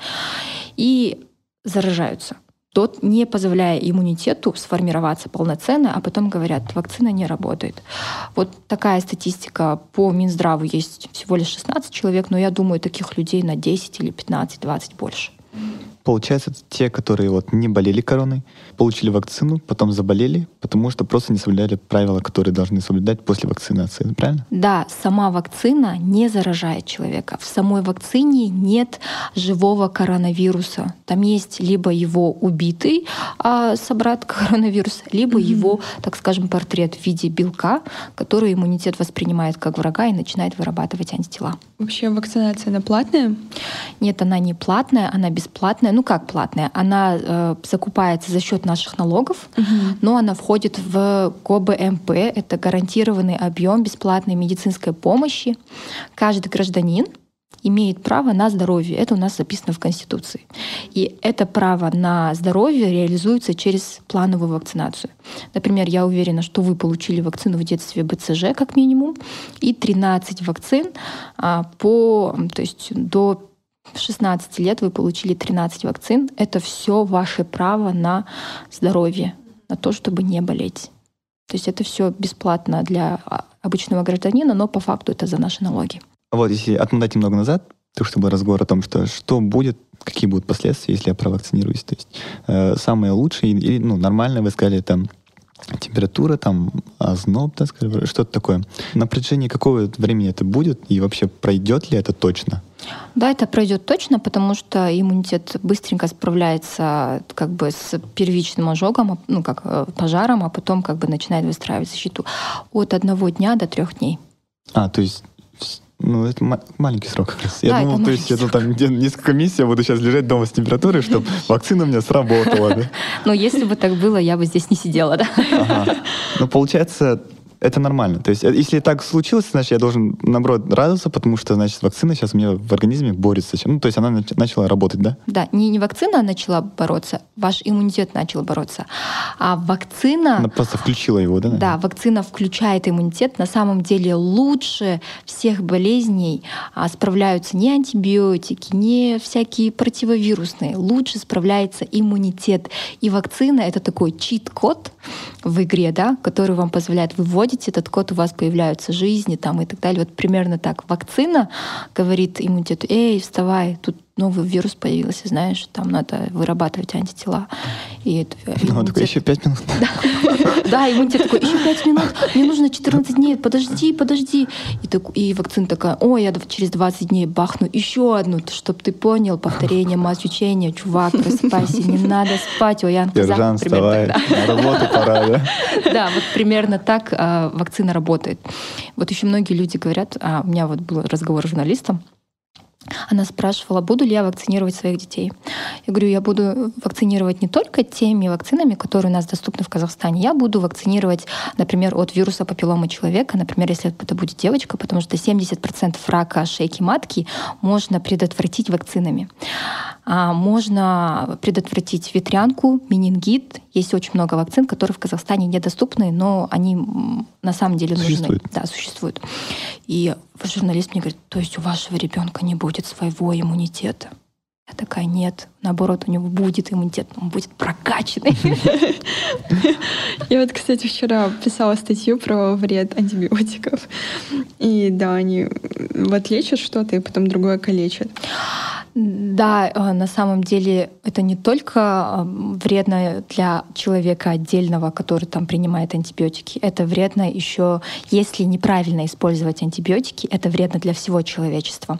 И заражаются. Тот, не позволяя иммунитету сформироваться полноценно, а потом говорят, вакцина не работает. Вот такая статистика по Минздраву есть всего лишь 16 человек, но я думаю, таких людей на 10 или 15, 20 больше. Получается, те, которые вот не болели короной, получили вакцину, потом заболели, потому что просто не соблюдали правила, которые должны соблюдать после вакцинации, правильно? Да, сама вакцина не заражает человека. В самой вакцине нет живого коронавируса. Там есть либо его убитый а, собрат коронавируса, либо Мгм. его, так скажем, портрет в виде белка, который иммунитет воспринимает как врага и начинает вырабатывать антитела. Вообще вакцинация, она платная? Нет, она не платная, она бесплатная. Ну как платная? Она э, закупается за счет наших налогов, Мгм. но она входит в ГОБМП, это гарантированный объем бесплатной медицинской помощи. Каждый гражданин имеет право на здоровье. Это у нас записано в Конституции. И это право на здоровье реализуется через плановую вакцинацию. Например, я уверена, что вы получили вакцину в детстве БЦЖ как минимум и 13 вакцин а, по, то есть до 16 лет вы получили 13 вакцин. Это все ваше право на здоровье, на то, чтобы не болеть. То есть это все бесплатно для а, обычного гражданина, но по факту это за наши налоги. Вот если отмотать немного назад, то что был разговор о том, что что будет, какие будут последствия, если я провакцинируюсь. То есть э, самое лучшее или ну, нормальное, вы сказали, там температура, там озноб, сказать, что-то такое. На протяжении какого времени это будет и вообще пройдет ли это точно? Да, это пройдет точно, потому что иммунитет быстренько справляется как бы с первичным ожогом, ну как э, пожаром, а потом как бы начинает выстраивать защиту от одного дня до трех дней. А, то есть ну, это ма- маленький срок. Да, Я это думал, то есть маленький это там где несколько месяцев я буду сейчас лежать дома с температурой, чтобы вакцина у меня сработала. да? Но если бы так было, я бы здесь не сидела, да. Ну, получается, это нормально. То есть, э, если так случилось, значит, я должен, наоборот, радоваться, потому что, значит, вакцина сейчас у меня в организме борется. Ну, то есть она нач- начала работать, да? Да, не, не вакцина начала бороться, ваш иммунитет начал бороться, а вакцина... Она просто включила его, да? Да, вакцина включает иммунитет. На самом деле лучше всех болезней а, справляются не антибиотики, не всякие противовирусные. Лучше справляется иммунитет. И вакцина — это такой чит-код в игре, да, который вам позволяет выводить этот код, у вас появляются жизни там, и так далее. Вот примерно так. Вакцина говорит иммунитету, эй, вставай, тут новый вирус появился, знаешь, там надо вырабатывать антитела. И это, э, Ну, он такой, еще пять минут. да, иммунитет такой, еще 5 минут, мне нужно 14 дней, подожди, подожди. И, так, и вакцина такая, ой, я через 20 дней бахну еще одну, чтобы ты понял, повторение мать учения, чувак, просыпайся, не надо спать, ой, Ержан, вставай, на работу пора, да? да, вот примерно так а, вакцина работает. Вот еще многие люди говорят, а, у меня вот был разговор с журналистом, она спрашивала, буду ли я вакцинировать своих детей. Я говорю, я буду вакцинировать не только теми вакцинами, которые у нас доступны в Казахстане. Я буду вакцинировать, например, от вируса папиллома человека, например, если это будет девочка, потому что 70% рака шейки матки можно предотвратить вакцинами. А можно предотвратить ветрянку, менингит. Есть очень много вакцин, которые в Казахстане недоступны, но они на самом деле нужны. Да, существуют. И журналист мне говорит, то есть у вашего ребенка не будет своего иммунитета? Я такая, нет, наоборот, у него будет иммунитет, он будет прокачанный. Я вот, кстати, вчера писала статью про вред антибиотиков. И да, они вот лечат что-то, и потом другое калечат. Да, э, на самом деле это не только э, вредно для человека отдельного, который там принимает антибиотики, это вредно еще, если неправильно использовать антибиотики, это вредно для всего человечества.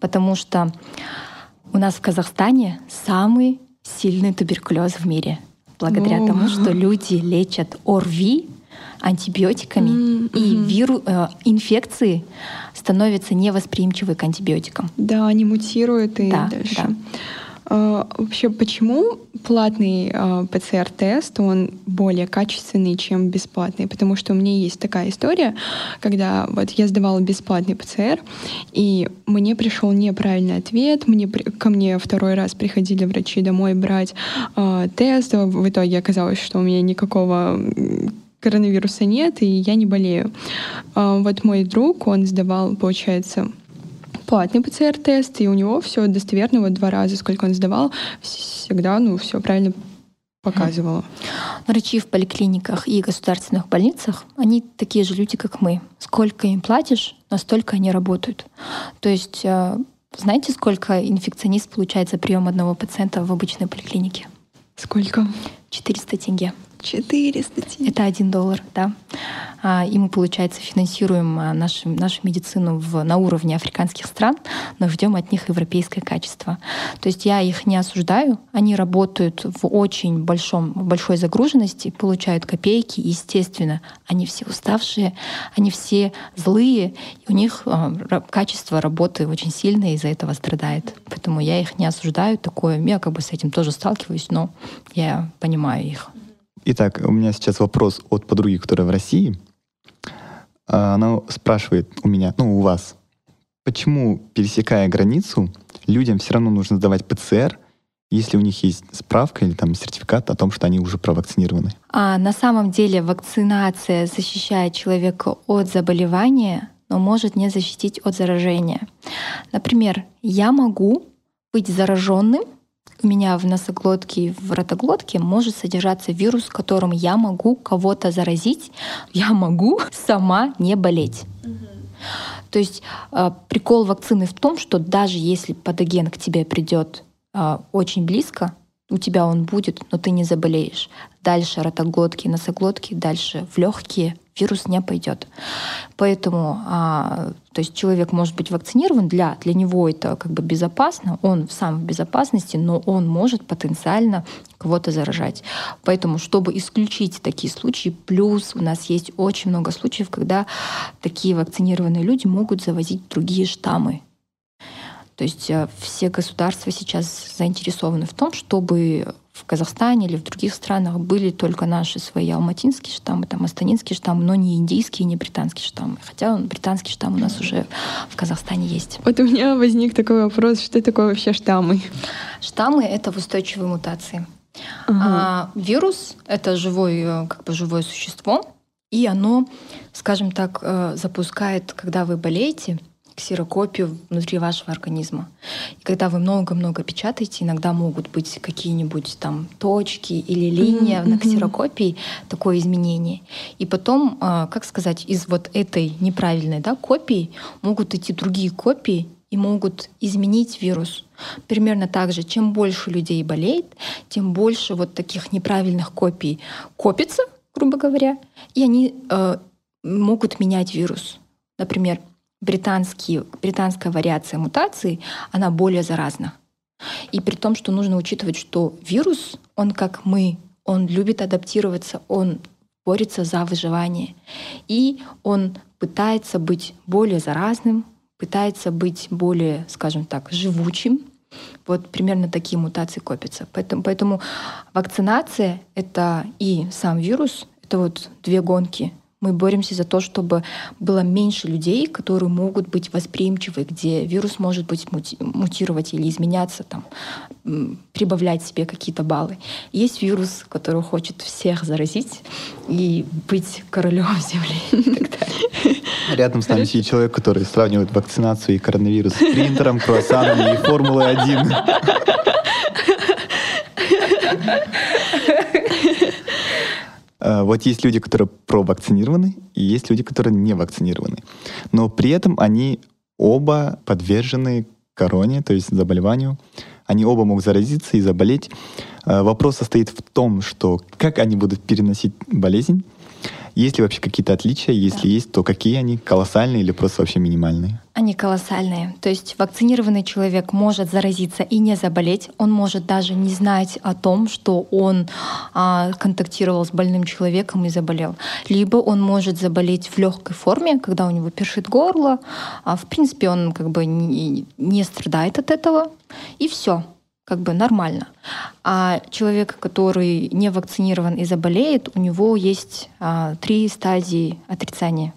Потому что у нас в Казахстане самый сильный туберкулез в мире. Благодаря О. тому, что люди лечат ОРВИ антибиотиками, mm-hmm. и виру, э, инфекции становятся невосприимчивы к антибиотикам. Да, они мутируют и да, дальше. Да. Uh, вообще, почему платный uh, ПЦР-тест, он более качественный, чем бесплатный? Потому что у меня есть такая история, когда вот я сдавала бесплатный ПЦР, и мне пришел неправильный ответ, мне, ко мне второй раз приходили врачи домой брать uh, тест, в итоге оказалось, что у меня никакого коронавируса нет, и я не болею. А, вот мой друг, он сдавал, получается, платный ПЦР-тест, и у него все достоверно, вот два раза, сколько он сдавал, всегда, ну, все правильно показывало. Врачи в поликлиниках и государственных больницах, они такие же люди, как мы. Сколько им платишь, настолько они работают. То есть э, знаете, сколько инфекционист получает за прием одного пациента в обычной поликлинике? Сколько? 400 тенге. 400 тенге. Это один доллар, да. А, и мы, получается, финансируем а, нашу, нашу медицину в, на уровне африканских стран, но ждем от них европейское качество. То есть я их не осуждаю, они работают в очень большом, большой загруженности, получают копейки, естественно, они все уставшие, они все злые, и у них а, качество работы очень сильное, из-за этого страдает. Поэтому я их не осуждаю, такое, я как бы с этим тоже сталкиваюсь, но я понимаю их. Итак, у меня сейчас вопрос от подруги, которая в России. А, она спрашивает у меня, ну, у вас, почему, пересекая границу, людям все равно нужно сдавать ПЦР, если у них есть справка или там сертификат о том, что они уже провакцинированы? А на самом деле вакцинация защищает человека от заболевания, но может не защитить от заражения. Например, я могу быть зараженным меня в носоглотке и в ротоглотке может содержаться вирус, которым я могу кого-то заразить, я могу сама не болеть. То есть э, прикол вакцины в том, что даже если патоген к тебе придет э, очень близко, у тебя он будет, но ты не заболеешь. Дальше ротоглотки, носоглотки, дальше в легкие вирус не пойдет. Поэтому, а, то есть человек может быть вакцинирован, для, для него это как бы безопасно, он сам в безопасности, но он может потенциально кого-то заражать. Поэтому, чтобы исключить такие случаи, плюс у нас есть очень много случаев, когда такие вакцинированные люди могут завозить другие штаммы то есть э, все государства сейчас заинтересованы в том, чтобы в Казахстане или в других странах были только наши свои алматинские штаммы, там астанинские штаммы, но не индийские, не британские штаммы. Хотя британский штамм у нас уже в Казахстане есть. Вот у меня возник такой вопрос, что такое вообще штаммы? Штаммы — это устойчивые мутации. Ага. А вирус — это живое, как бы живое существо, и оно, скажем так, э, запускает, когда вы болеете, ксерокопию внутри вашего организма. И когда вы много-много печатаете, иногда могут быть какие-нибудь там точки или линия mm-hmm. на ксерокопии, такое изменение. И потом, а, как сказать, из вот этой неправильной да, копии могут идти другие копии и могут изменить вирус. Примерно так же, чем больше людей болеет, тем больше вот таких неправильных копий копится, грубо говоря, и они э, могут менять вирус. Например, британские, британская вариация мутации, она более заразна. И при том, что нужно учитывать, что вирус, он как мы, он любит адаптироваться, он борется за выживание. И он пытается быть более заразным, пытается быть более, скажем так, живучим. Вот примерно такие мутации копятся. Поэтому, поэтому вакцинация — это и сам вирус, это вот две гонки мы боремся за то, чтобы было меньше людей, которые могут быть восприимчивы, где вирус может быть мутировать или изменяться, там, прибавлять себе какие-то баллы. Есть вирус, который хочет всех заразить и быть королем Земли. Рядом с нами сидит человек, который сравнивает вакцинацию и коронавирус с принтером, круассанами и Формулой-1. Э, вот есть люди, которые провакцинированы, и есть люди, которые не вакцинированы. Но при этом они оба подвержены короне, то есть заболеванию. Они оба могут заразиться и заболеть. Э, вопрос состоит в том, что как они будут переносить болезнь, есть ли вообще какие-то отличия? Если да. есть, то какие они? Колоссальные или просто вообще минимальные? Они колоссальные. То есть вакцинированный человек может заразиться и не заболеть. Он может даже не знать о том, что он а, контактировал с больным человеком и заболел. Либо он может заболеть в легкой форме, когда у него першит горло. А, в принципе, он как бы не, не страдает от этого. И все как бы нормально. А человек, который не вакцинирован и заболеет, у него есть а, три стадии отрицания.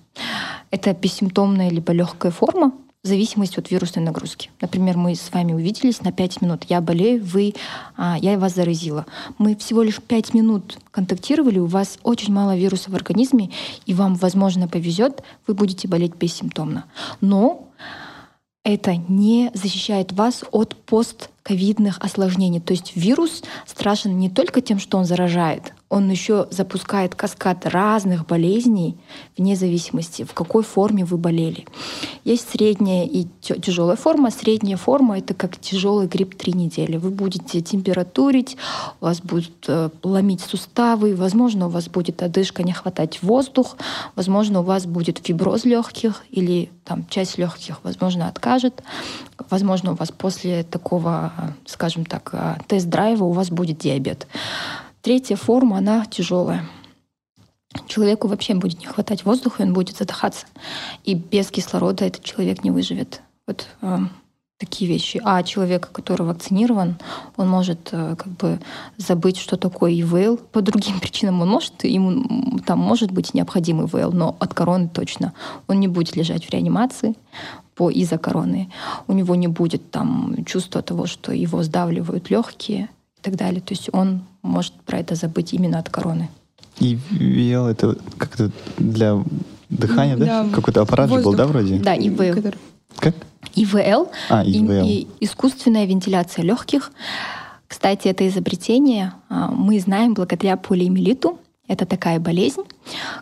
Это бессимптомная либо легкая форма, в зависимости от вирусной нагрузки. Например, мы с вами увиделись на 5 минут. Я болею, вы, а, я вас заразила. Мы всего лишь 5 минут контактировали, у вас очень мало вируса в организме, и вам, возможно, повезет, вы будете болеть бессимптомно. Но это не защищает вас от постковидных осложнений. То есть вирус страшен не только тем, что он заражает, он еще запускает каскад разных болезней вне зависимости, в какой форме вы болели. Есть средняя и тяжелая форма. Средняя форма — это как тяжелый грипп три недели. Вы будете температурить, у вас будут э, ломить суставы, возможно, у вас будет одышка, не хватать воздух, возможно, у вас будет фиброз легких или там часть легких, возможно, откажет. Возможно, у вас после такого, скажем так, э, тест-драйва у вас будет диабет. Третья форма, она тяжелая. Человеку вообще будет не хватать воздуха, он будет задыхаться. И без кислорода этот человек не выживет. Вот э, такие вещи. А человек, который вакцинирован, он может э, как бы забыть, что такое ИВЛ. По другим причинам он может, ему там может быть необходимый ИВЛ, но от короны точно. Он не будет лежать в реанимации по из-за короны. У него не будет там чувства того, что его сдавливают легкие и так далее. То есть он может про это забыть именно от короны. И ИВЛ это как-то для дыхания, да? да? Какой-то аппарат Воздух. был, да, вроде? Да, ИВЛ. Как? ИВЛ. А, ИВЛ. И, и искусственная вентиляция легких. Кстати, это изобретение а, мы знаем благодаря полиэмилиту. Это такая болезнь,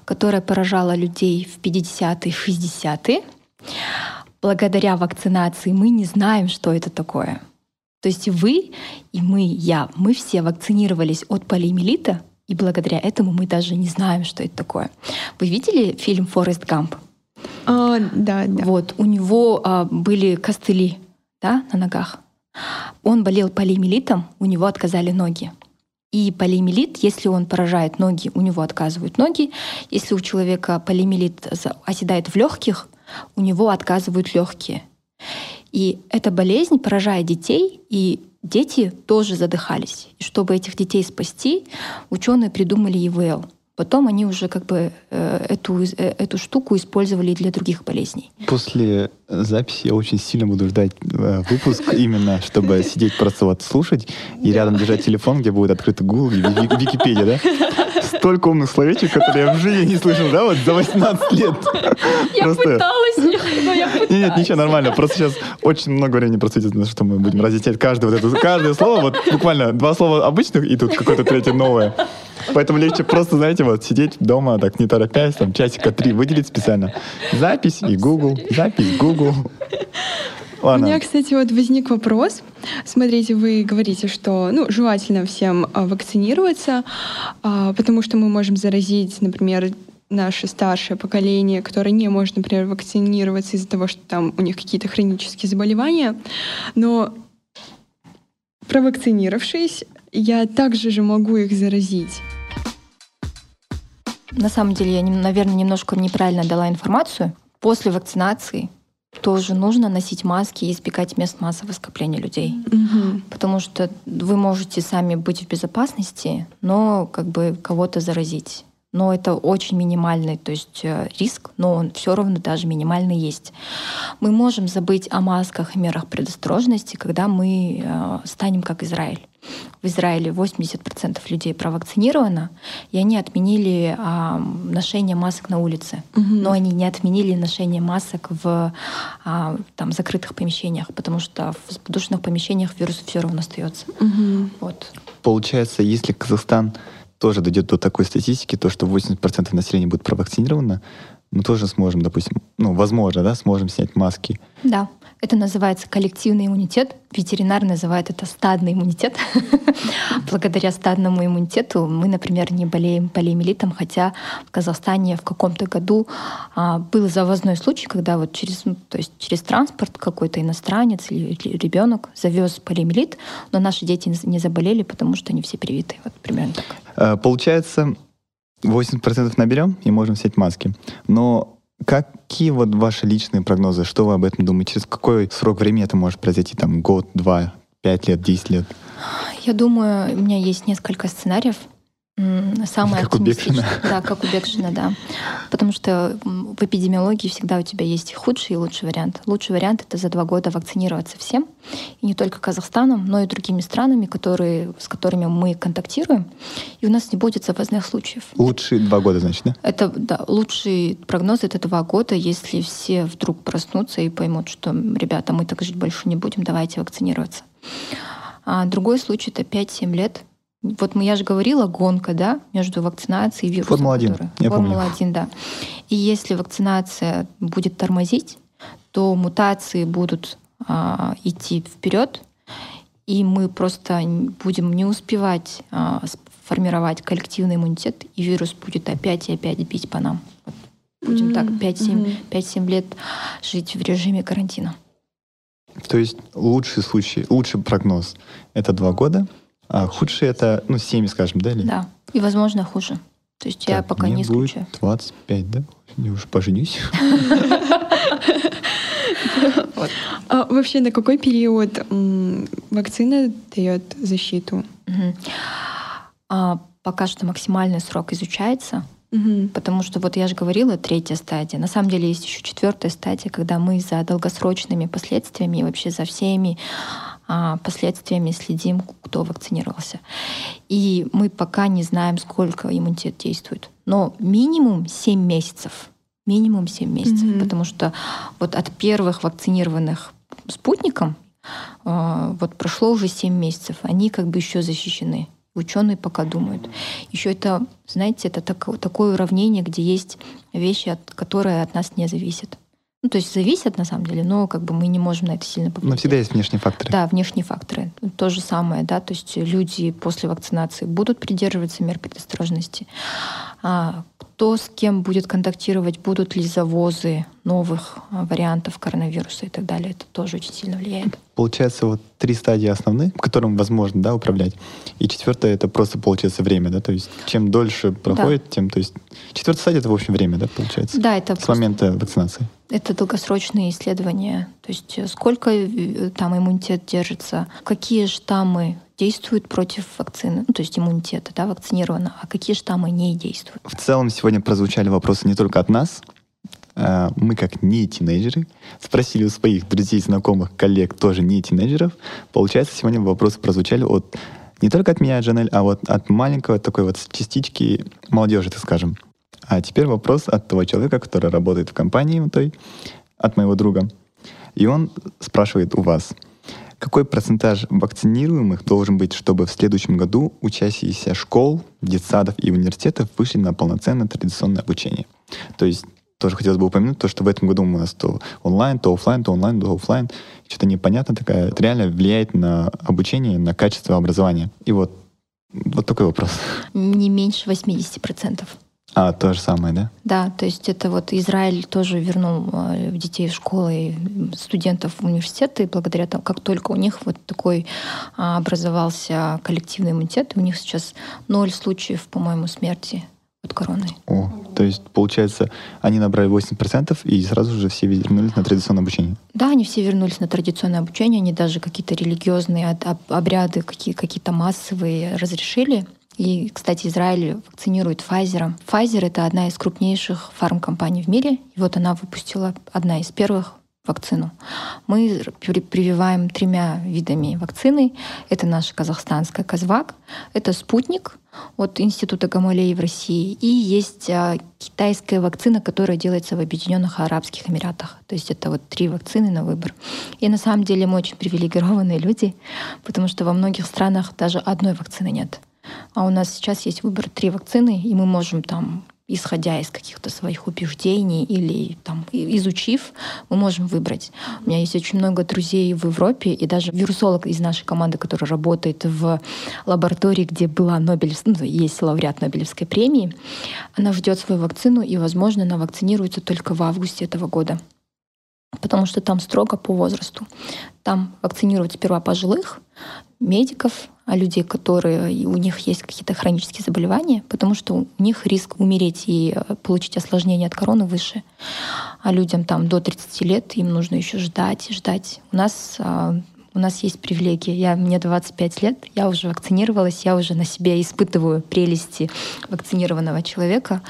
которая поражала людей в 50-е, 60-е. Благодаря вакцинации мы не знаем, что это такое. То есть вы и мы, я, мы все вакцинировались от полиомиелита, и благодаря этому мы даже не знаем, что это такое. Вы видели фильм «Форест Гамп»? А, да, да. Вот, у него а, были костыли да, на ногах. Он болел полиомиелитом, у него отказали ноги. И полиомиелит, если он поражает ноги, у него отказывают ноги. Если у человека полиомиелит оседает в легких, у него отказывают легкие. И эта болезнь поражает детей, и дети тоже задыхались. И чтобы этих детей спасти, ученые придумали ИВЛ. Потом они уже как бы э, эту, э, эту штуку использовали для других болезней. После записи я очень сильно буду ждать э, выпуск именно, чтобы сидеть просто вот слушать и рядом держать телефон, где будет открыт Google и Википедия, да? Столько умных словечек, которые я в жизни не слышал, да, вот за 18 лет. Я пыталась, я пыталась. Нет, ничего, нормально. Просто сейчас очень много времени просветит на что мы будем разъяснять каждое вот это, каждое слово, вот буквально два слова обычных и тут какое-то третье новое. Поэтому легче просто, знаете, вот сидеть дома, так не торопясь, там часика три выделить специально. Запись и Google, запись Google. Ладно. У меня, кстати, вот возник вопрос. Смотрите, вы говорите, что ну, желательно всем а, вакцинироваться, а, потому что мы можем заразить, например, наше старшее поколение, которое не может, например, вакцинироваться из-за того, что там у них какие-то хронические заболевания. Но провакцинировавшись, я также же могу их заразить. На самом деле, я, наверное, немножко неправильно дала информацию. После вакцинации тоже нужно носить маски и избегать мест массового скопления людей. Угу. Потому что вы можете сами быть в безопасности, но как бы кого-то заразить но это очень минимальный, то есть э, риск, но он все равно даже минимальный есть. Мы можем забыть о масках и мерах предосторожности, когда мы э, станем как Израиль. В Израиле 80% людей провакцинировано, и они отменили а, ношение масок на улице. Угу. Но они не отменили ношение масок в а, там, закрытых помещениях, потому что в подушных помещениях вирус все равно остается. Угу. Вот. Получается, если Казахстан тоже дойдет до такой статистики, то, что 80% населения будет провакцинировано, мы тоже сможем, допустим, ну, возможно, да, сможем снять маски. Да, это называется коллективный иммунитет. Ветеринар называет это стадный иммунитет. Благодаря стадному иммунитету мы, например, не болеем полиомиелитом, хотя в Казахстане в каком-то году а, был завозной случай, когда вот через, ну, то есть через транспорт какой-то иностранец или, ребенок завез полиомиелит, но наши дети не заболели, потому что они все привиты. Вот примерно так. А, получается, 80% наберем и можем снять маски. Но Какие вот ваши личные прогнозы? Что вы об этом думаете? Через какой срок времени это может произойти? Там год, два, пять лет, десять лет? Я думаю, у меня есть несколько сценариев. Самое как у Бекшина. Да, как у Бекшина, да. Потому что в эпидемиологии всегда у тебя есть худший и лучший вариант. Лучший вариант — это за два года вакцинироваться всем. И не только Казахстаном, но и другими странами, которые, с которыми мы контактируем. И у нас не будет завозных случаев. Лучшие два года, значит, да? Это, да, лучший прогноз — это два года, если все вдруг проснутся и поймут, что, ребята, мы так жить больше не будем, давайте вакцинироваться. А другой случай — это 5-7 лет — вот я же говорила, гонка, да, между вакцинацией и вирусом. Формула-1, который... я Формула-1, да. И если вакцинация будет тормозить, то мутации будут а, идти вперед, и мы просто будем не успевать а, формировать коллективный иммунитет, и вирус будет опять и опять бить по нам. Вот будем mm-hmm. так 5-7 mm-hmm. лет жить в режиме карантина. То есть лучший случай, лучший прогноз — это два года, а худший это, ну, 7, скажем, да? Или? Да. И, возможно, хуже. То есть так, я пока не исключаю. Будет 25, да? Я уже поженюсь. А вообще, на какой период вакцина дает защиту? А, пока что максимальный срок изучается. Угу. Потому что вот я же говорила, третья стадия. На самом деле есть еще четвертая стадия, когда мы за долгосрочными последствиями и вообще за всеми последствиями следим, кто вакцинировался. И мы пока не знаем, сколько иммунитет действует. Но минимум 7 месяцев. Минимум 7 месяцев. Mm-hmm. Потому что вот от первых вакцинированных спутником а, вот прошло уже 7 месяцев. Они как бы еще защищены. Ученые пока думают. Еще это, знаете, это так, такое уравнение, где есть вещи, от, которые от нас не зависят. Ну, то есть зависят на самом деле, но как бы мы не можем на это сильно повлиять. Но всегда есть внешние факторы. Да, внешние факторы. То же самое, да, то есть люди после вакцинации будут придерживаться мер предосторожности. А кто с кем будет контактировать, будут ли завозы новых а, вариантов коронавируса и так далее, это тоже очень сильно влияет. Получается, вот три стадии основные, которым возможно да, управлять. И четвертая это просто получается время, да, то есть чем дольше проходит, да. тем, то есть четвертая стадия это в общем время, да, получается. Да, это с просто... момента вакцинации. Это долгосрочные исследования, то есть э, сколько э, там иммунитет держится, какие штаммы действуют против вакцины, ну, то есть иммунитета, да, вакцинировано, а какие штаммы не действуют. В целом сегодня прозвучали вопросы не только от нас, а, мы, как не тинейджеры, спросили у своих друзей, знакомых, коллег, тоже не тинейджеров. Получается, сегодня вопросы прозвучали от не только от меня, Джанель, а вот от маленького такой вот частички молодежи, так скажем. А теперь вопрос от того человека, который работает в компании той, от моего друга. И он спрашивает у вас, какой процентаж вакцинируемых должен быть, чтобы в следующем году учащиеся школ, детсадов и университетов вышли на полноценное традиционное обучение? То есть тоже хотелось бы упомянуть то, что в этом году у нас то онлайн, то офлайн, то онлайн, то офлайн. Что-то непонятно такая. Это реально влияет на обучение, на качество образования. И вот, вот такой вопрос. Не меньше 80%. А, то же самое, да? Да, то есть это вот Израиль тоже вернул э, детей в школы, студентов в университеты, благодаря тому, как только у них вот такой а, образовался коллективный иммунитет, у них сейчас ноль случаев, по-моему, смерти от короны. О, то есть, получается, они набрали 8% и сразу же все вернулись на традиционное обучение? Да, они все вернулись на традиционное обучение, они даже какие-то религиозные обряды, какие- какие-то массовые разрешили. И, кстати, Израиль вакцинирует Pfizer. Pfizer — это одна из крупнейших фармкомпаний в мире. И вот она выпустила одна из первых вакцину. Мы прививаем тремя видами вакцины. Это наша казахстанская Казвак, это спутник от Института Гамалеи в России, и есть а, китайская вакцина, которая делается в Объединенных Арабских Эмиратах. То есть это вот три вакцины на выбор. И на самом деле мы очень привилегированные люди, потому что во многих странах даже одной вакцины нет. А у нас сейчас есть выбор три вакцины, и мы можем там исходя из каких-то своих убеждений или там, изучив, мы можем выбрать. У меня есть очень много друзей в Европе, и даже вирусолог из нашей команды, который работает в лаборатории, где была Нобель, ну, есть лауреат Нобелевской премии, она ждет свою вакцину, и, возможно, она вакцинируется только в августе этого года потому что там строго по возрасту. Там вакцинируют сперва пожилых, медиков, а людей, которые у них есть какие-то хронические заболевания, потому что у них риск умереть и э, получить осложнение от короны выше. А людям там до 30 лет им нужно еще ждать и ждать. У нас а, у нас есть привилегии. Я, мне 25 лет, я уже вакцинировалась, я уже на себе испытываю прелести вакцинированного человека.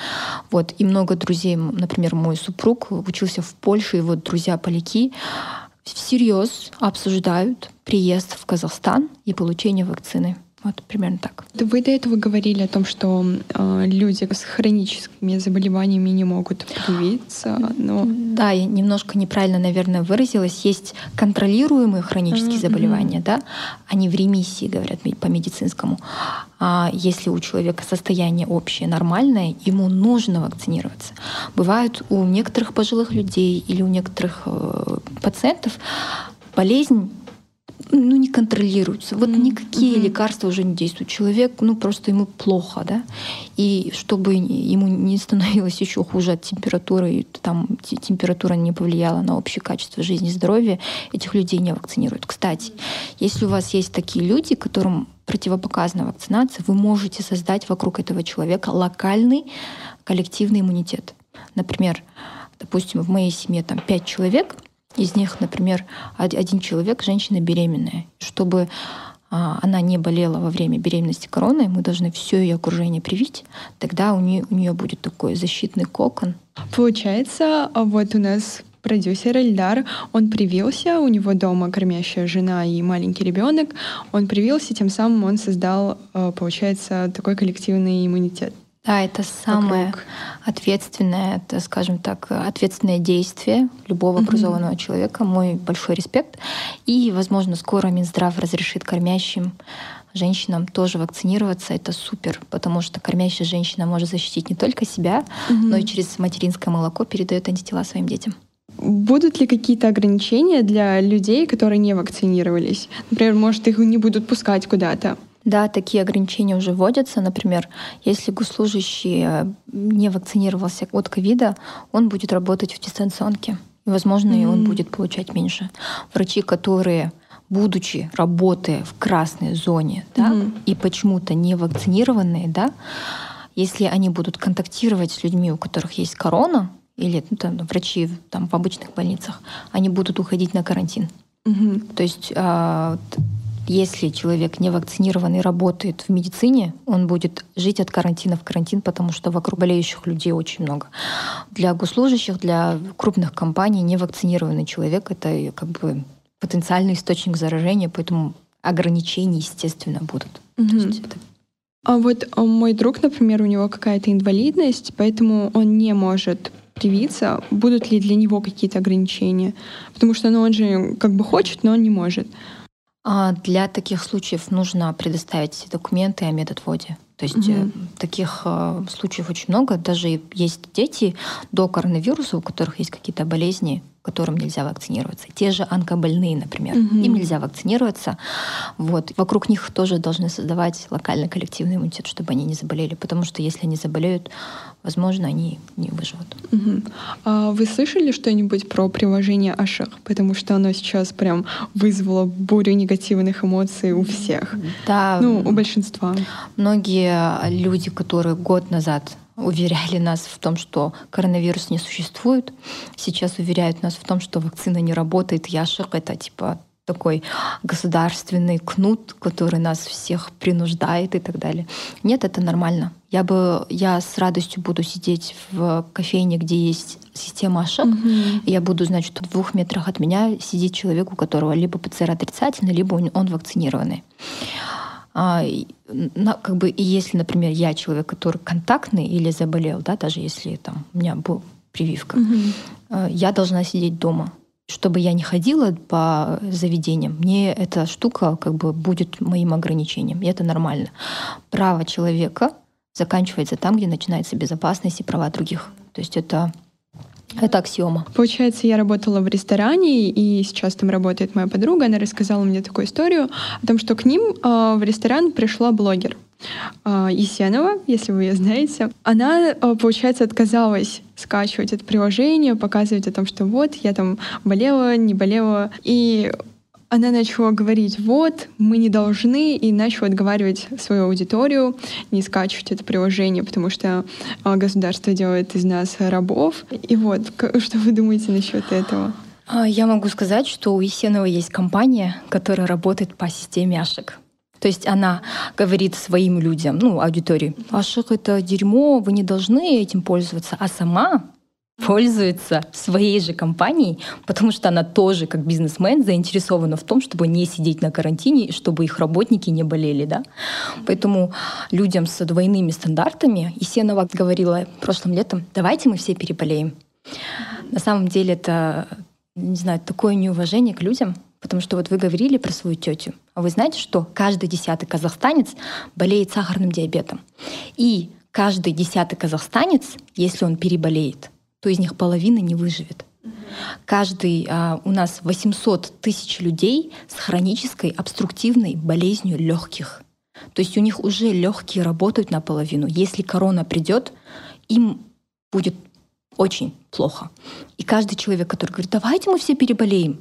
Вот. И много друзей, например, мой супруг учился в Польше, и вот друзья-поляки всерьез обсуждают приезд в Казахстан и получение вакцины. Вот примерно так. Вы до этого говорили о том, что э, люди с хроническими заболеваниями не могут привиться. Но... Да, я немножко неправильно, наверное, выразилась. Есть контролируемые хронические mm-hmm. заболевания, да, они в ремиссии, говорят по медицинскому. А если у человека состояние общее нормальное, ему нужно вакцинироваться. Бывает у некоторых пожилых людей или у некоторых э, пациентов болезнь ну, не контролируется. Вот mm-hmm. никакие mm-hmm. лекарства уже не действуют. Человек, ну, просто ему плохо, да. И чтобы ему не становилось еще хуже от температуры, и там температура не повлияла на общее качество жизни и здоровья, этих людей не вакцинируют. Кстати, если у вас есть такие люди, которым противопоказана вакцинация, вы можете создать вокруг этого человека локальный коллективный иммунитет. Например, допустим, в моей семье там пять человек — из них, например, один человек, женщина беременная. Чтобы а, она не болела во время беременности короной, мы должны все ее окружение привить, тогда у нее, у нее будет такой защитный кокон. Получается, а вот у нас продюсер Эльдар, он привился, у него дома кормящая жена и маленький ребенок, он привился, тем самым он создал, а, получается, такой коллективный иммунитет. Да, это самое вокруг. ответственное, это, скажем так, ответственное действие любого образованного mm-hmm. человека. Мой большой респект. И, возможно, скоро Минздрав разрешит кормящим женщинам тоже вакцинироваться. Это супер, потому что кормящая женщина может защитить не только себя, mm-hmm. но и через материнское молоко передает антитела своим детям. Будут ли какие-то ограничения для людей, которые не вакцинировались? Например, может, их не будут пускать куда-то? Да, такие ограничения уже вводятся. Например, если госслужащий э, не вакцинировался от ковида, он будет работать в дистанционке. И, возможно, mm-hmm. и он будет получать меньше. Врачи, которые будучи работая в красной зоне, да, mm-hmm. и почему-то не вакцинированные, да, если они будут контактировать с людьми, у которых есть корона, или ну, там, врачи там, в обычных больницах, они будут уходить на карантин. Mm-hmm. То есть а, если человек не вакцинированный работает в медицине, он будет жить от карантина в карантин, потому что вокруг болеющих людей очень много. Для госслужащих, для крупных компаний невакцинированный человек — это как бы потенциальный источник заражения, поэтому ограничения, естественно, будут. Угу. это... А вот а мой друг, например, у него какая-то инвалидность, поэтому он не может привиться. Будут ли для него какие-то ограничения? Потому что ну, он же как бы хочет, но он не может. А для таких случаев нужно предоставить документы о медотводе. То есть угу. таких э, случаев очень много. Даже есть дети до коронавируса, у которых есть какие-то болезни, которым нельзя вакцинироваться. Те же онкобольные, например, угу. им нельзя вакцинироваться. Вот. Вокруг них тоже должны создавать локальный коллективный иммунитет, чтобы они не заболели. Потому что если они заболеют, возможно, они не выживут. Угу. А вы слышали что-нибудь про приложение Ашер? Потому что оно сейчас прям вызвало бурю негативных эмоций у всех. Да. Ну, у большинства. Многие люди, которые год назад уверяли нас в том, что коронавирус не существует. Сейчас уверяют нас в том, что вакцина не работает. Яшек — это типа такой государственный кнут, который нас всех принуждает и так далее. Нет, это нормально. Я бы, я с радостью буду сидеть в кофейне, где есть система ошиб, mm-hmm. я буду знать, что в двух метрах от меня сидит человек, у которого либо ПЦР отрицательный, либо он вакцинированный. А, как бы, и если, например, я человек, который контактный или заболел, да, даже если там у меня был прививка, угу. я должна сидеть дома. Чтобы я не ходила по заведениям, мне эта штука как бы будет моим ограничением, и это нормально. Право человека заканчивается там, где начинается безопасность и права других. То есть это это аксиома. Получается, я работала в ресторане, и сейчас там работает моя подруга. Она рассказала мне такую историю о том, что к ним э, в ресторан пришла блогер. Э, Есенова, если вы ее знаете. Она, э, получается, отказалась скачивать это приложение, показывать о том, что вот, я там болела, не болела. И она начала говорить, вот, мы не должны, и начала отговаривать свою аудиторию не скачивать это приложение, потому что а, государство делает из нас рабов. И вот, что вы думаете насчет этого? А, я могу сказать, что у Есенова есть компания, которая работает по системе Ашек. То есть она говорит своим людям, ну, аудитории, Ашек — это дерьмо, вы не должны этим пользоваться. А сама пользуется своей же компанией, потому что она тоже, как бизнесмен, заинтересована в том, чтобы не сидеть на карантине, и чтобы их работники не болели. Да? Поэтому людям с двойными стандартами, Есенова говорила прошлым летом, давайте мы все переболеем. На самом деле это, не знаю, такое неуважение к людям, потому что вот вы говорили про свою тетю, а вы знаете, что каждый десятый казахстанец болеет сахарным диабетом. И каждый десятый казахстанец, если он переболеет, то из них половина не выживет. Каждый а, у нас 800 тысяч людей с хронической обструктивной болезнью легких. То есть у них уже легкие работают наполовину. Если корона придет, им будет очень плохо. И каждый человек, который говорит, давайте мы все переболеем,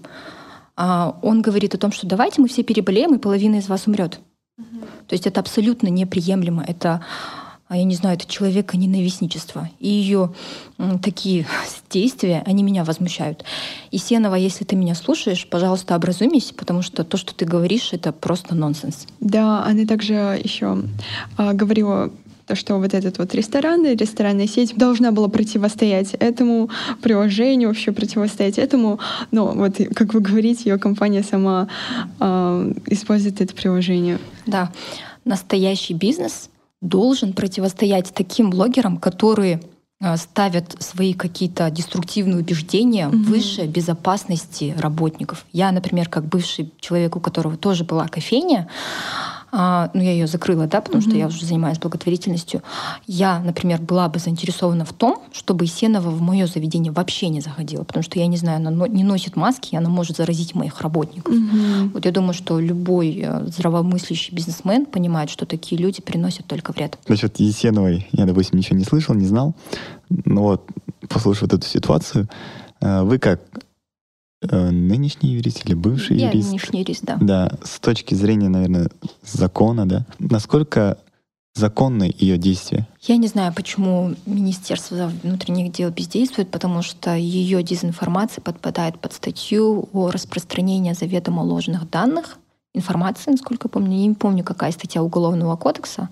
а, он говорит о том, что давайте мы все переболеем, и половина из вас умрет. То есть это абсолютно неприемлемо. Это а я не знаю, это человека ненавистничество. И ее такие действия, они меня возмущают. И Сенова, если ты меня слушаешь, пожалуйста, образумись, потому что то, что ты говоришь, это просто нонсенс. Да, она также еще а, говорила то, что вот этот вот ресторан, ресторанная сеть должна была противостоять этому приложению, вообще противостоять этому. Но вот, как вы говорите, ее компания сама э, использует это приложение. Да, настоящий бизнес должен противостоять таким блогерам, которые э, ставят свои какие-то деструктивные убеждения mm-hmm. выше безопасности работников. Я, например, как бывший человек, у которого тоже была кофейня, а, ну, я ее закрыла, да, потому mm-hmm. что я уже занимаюсь благотворительностью. Я, например, была бы заинтересована в том, чтобы Исенова в мое заведение вообще не заходила, потому что я не знаю, она не носит маски, и она может заразить моих работников. Mm-hmm. Вот я думаю, что любой э, здравомыслящий бизнесмен понимает, что такие люди приносят только вред. Насчет Есеновой я, допустим, ничего не слышал, не знал. Но вот, послушав вот эту ситуацию, э, вы как нынешний юрист или бывший Я юрист? нынешний юрист, да. Да, с точки зрения, наверное, закона, да. Насколько законны ее действия? Я не знаю, почему Министерство внутренних дел бездействует, потому что ее дезинформация подпадает под статью о распространении заведомо ложных данных, информации, насколько помню. Я не помню, какая статья Уголовного кодекса.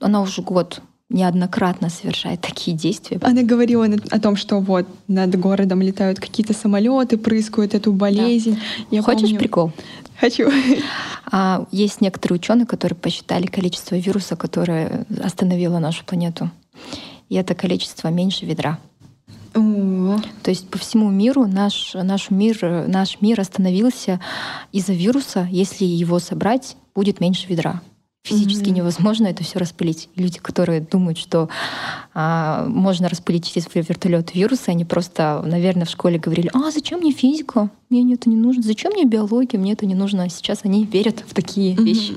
Она уже год неоднократно совершает такие действия. Она говорила о том, что вот над городом летают какие-то самолеты, прыскают эту болезнь. Да. Я Хочешь помню... прикол? Хочу. А, есть некоторые ученые, которые посчитали количество вируса, которое остановило нашу планету. И это количество меньше ведра. То есть по всему миру наш, наш, мир, наш мир остановился из-за вируса. Если его собрать, будет меньше ведра. Физически mm-hmm. невозможно это все распылить. Люди, которые думают, что а, можно распылить через вертолет вирусы, они просто, наверное, в школе говорили: А зачем мне физика? Мне это не нужно. Зачем мне биология? Мне это не нужно. А сейчас они верят в такие mm-hmm. вещи.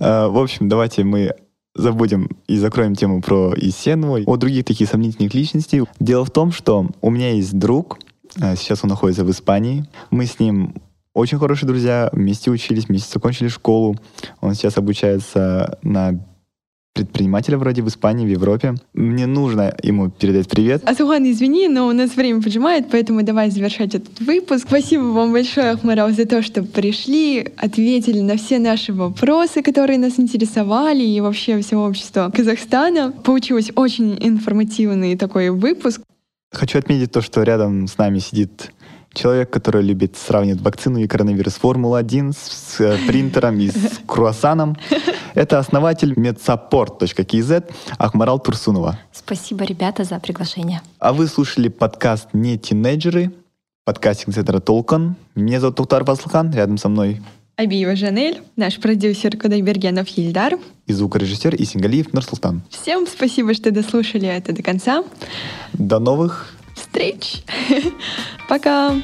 А, в общем, давайте мы забудем и закроем тему про Исеновой, о других таких сомнительных личностей. Дело в том, что у меня есть друг, а, сейчас он находится в Испании. Мы с ним очень хорошие друзья, вместе учились, вместе закончили школу. Он сейчас обучается на предпринимателя вроде в Испании, в Европе. Мне нужно ему передать привет. Асухан, извини, но у нас время поджимает, поэтому давай завершать этот выпуск. Спасибо вам большое, Ахмарал, за то, что пришли, ответили на все наши вопросы, которые нас интересовали, и вообще всего общества Казахстана. Получилось очень информативный такой выпуск. Хочу отметить то, что рядом с нами сидит человек, который любит сравнивать вакцину и коронавирус Формула-1 с, с принтером и с круассаном. Это основатель medsupport.kz Ахмарал Турсунова. Спасибо, ребята, за приглашение. А вы слушали подкаст «Не тинейджеры», подкастинг центра Толкан. Меня зовут Тухтар Васлхан, рядом со мной Абиева Жанель, наш продюсер Кудайбергенов Ильдар. И звукорежиссер Исингалиев Нурсултан. Всем спасибо, что дослушали это до конца. До новых встреч. Пока.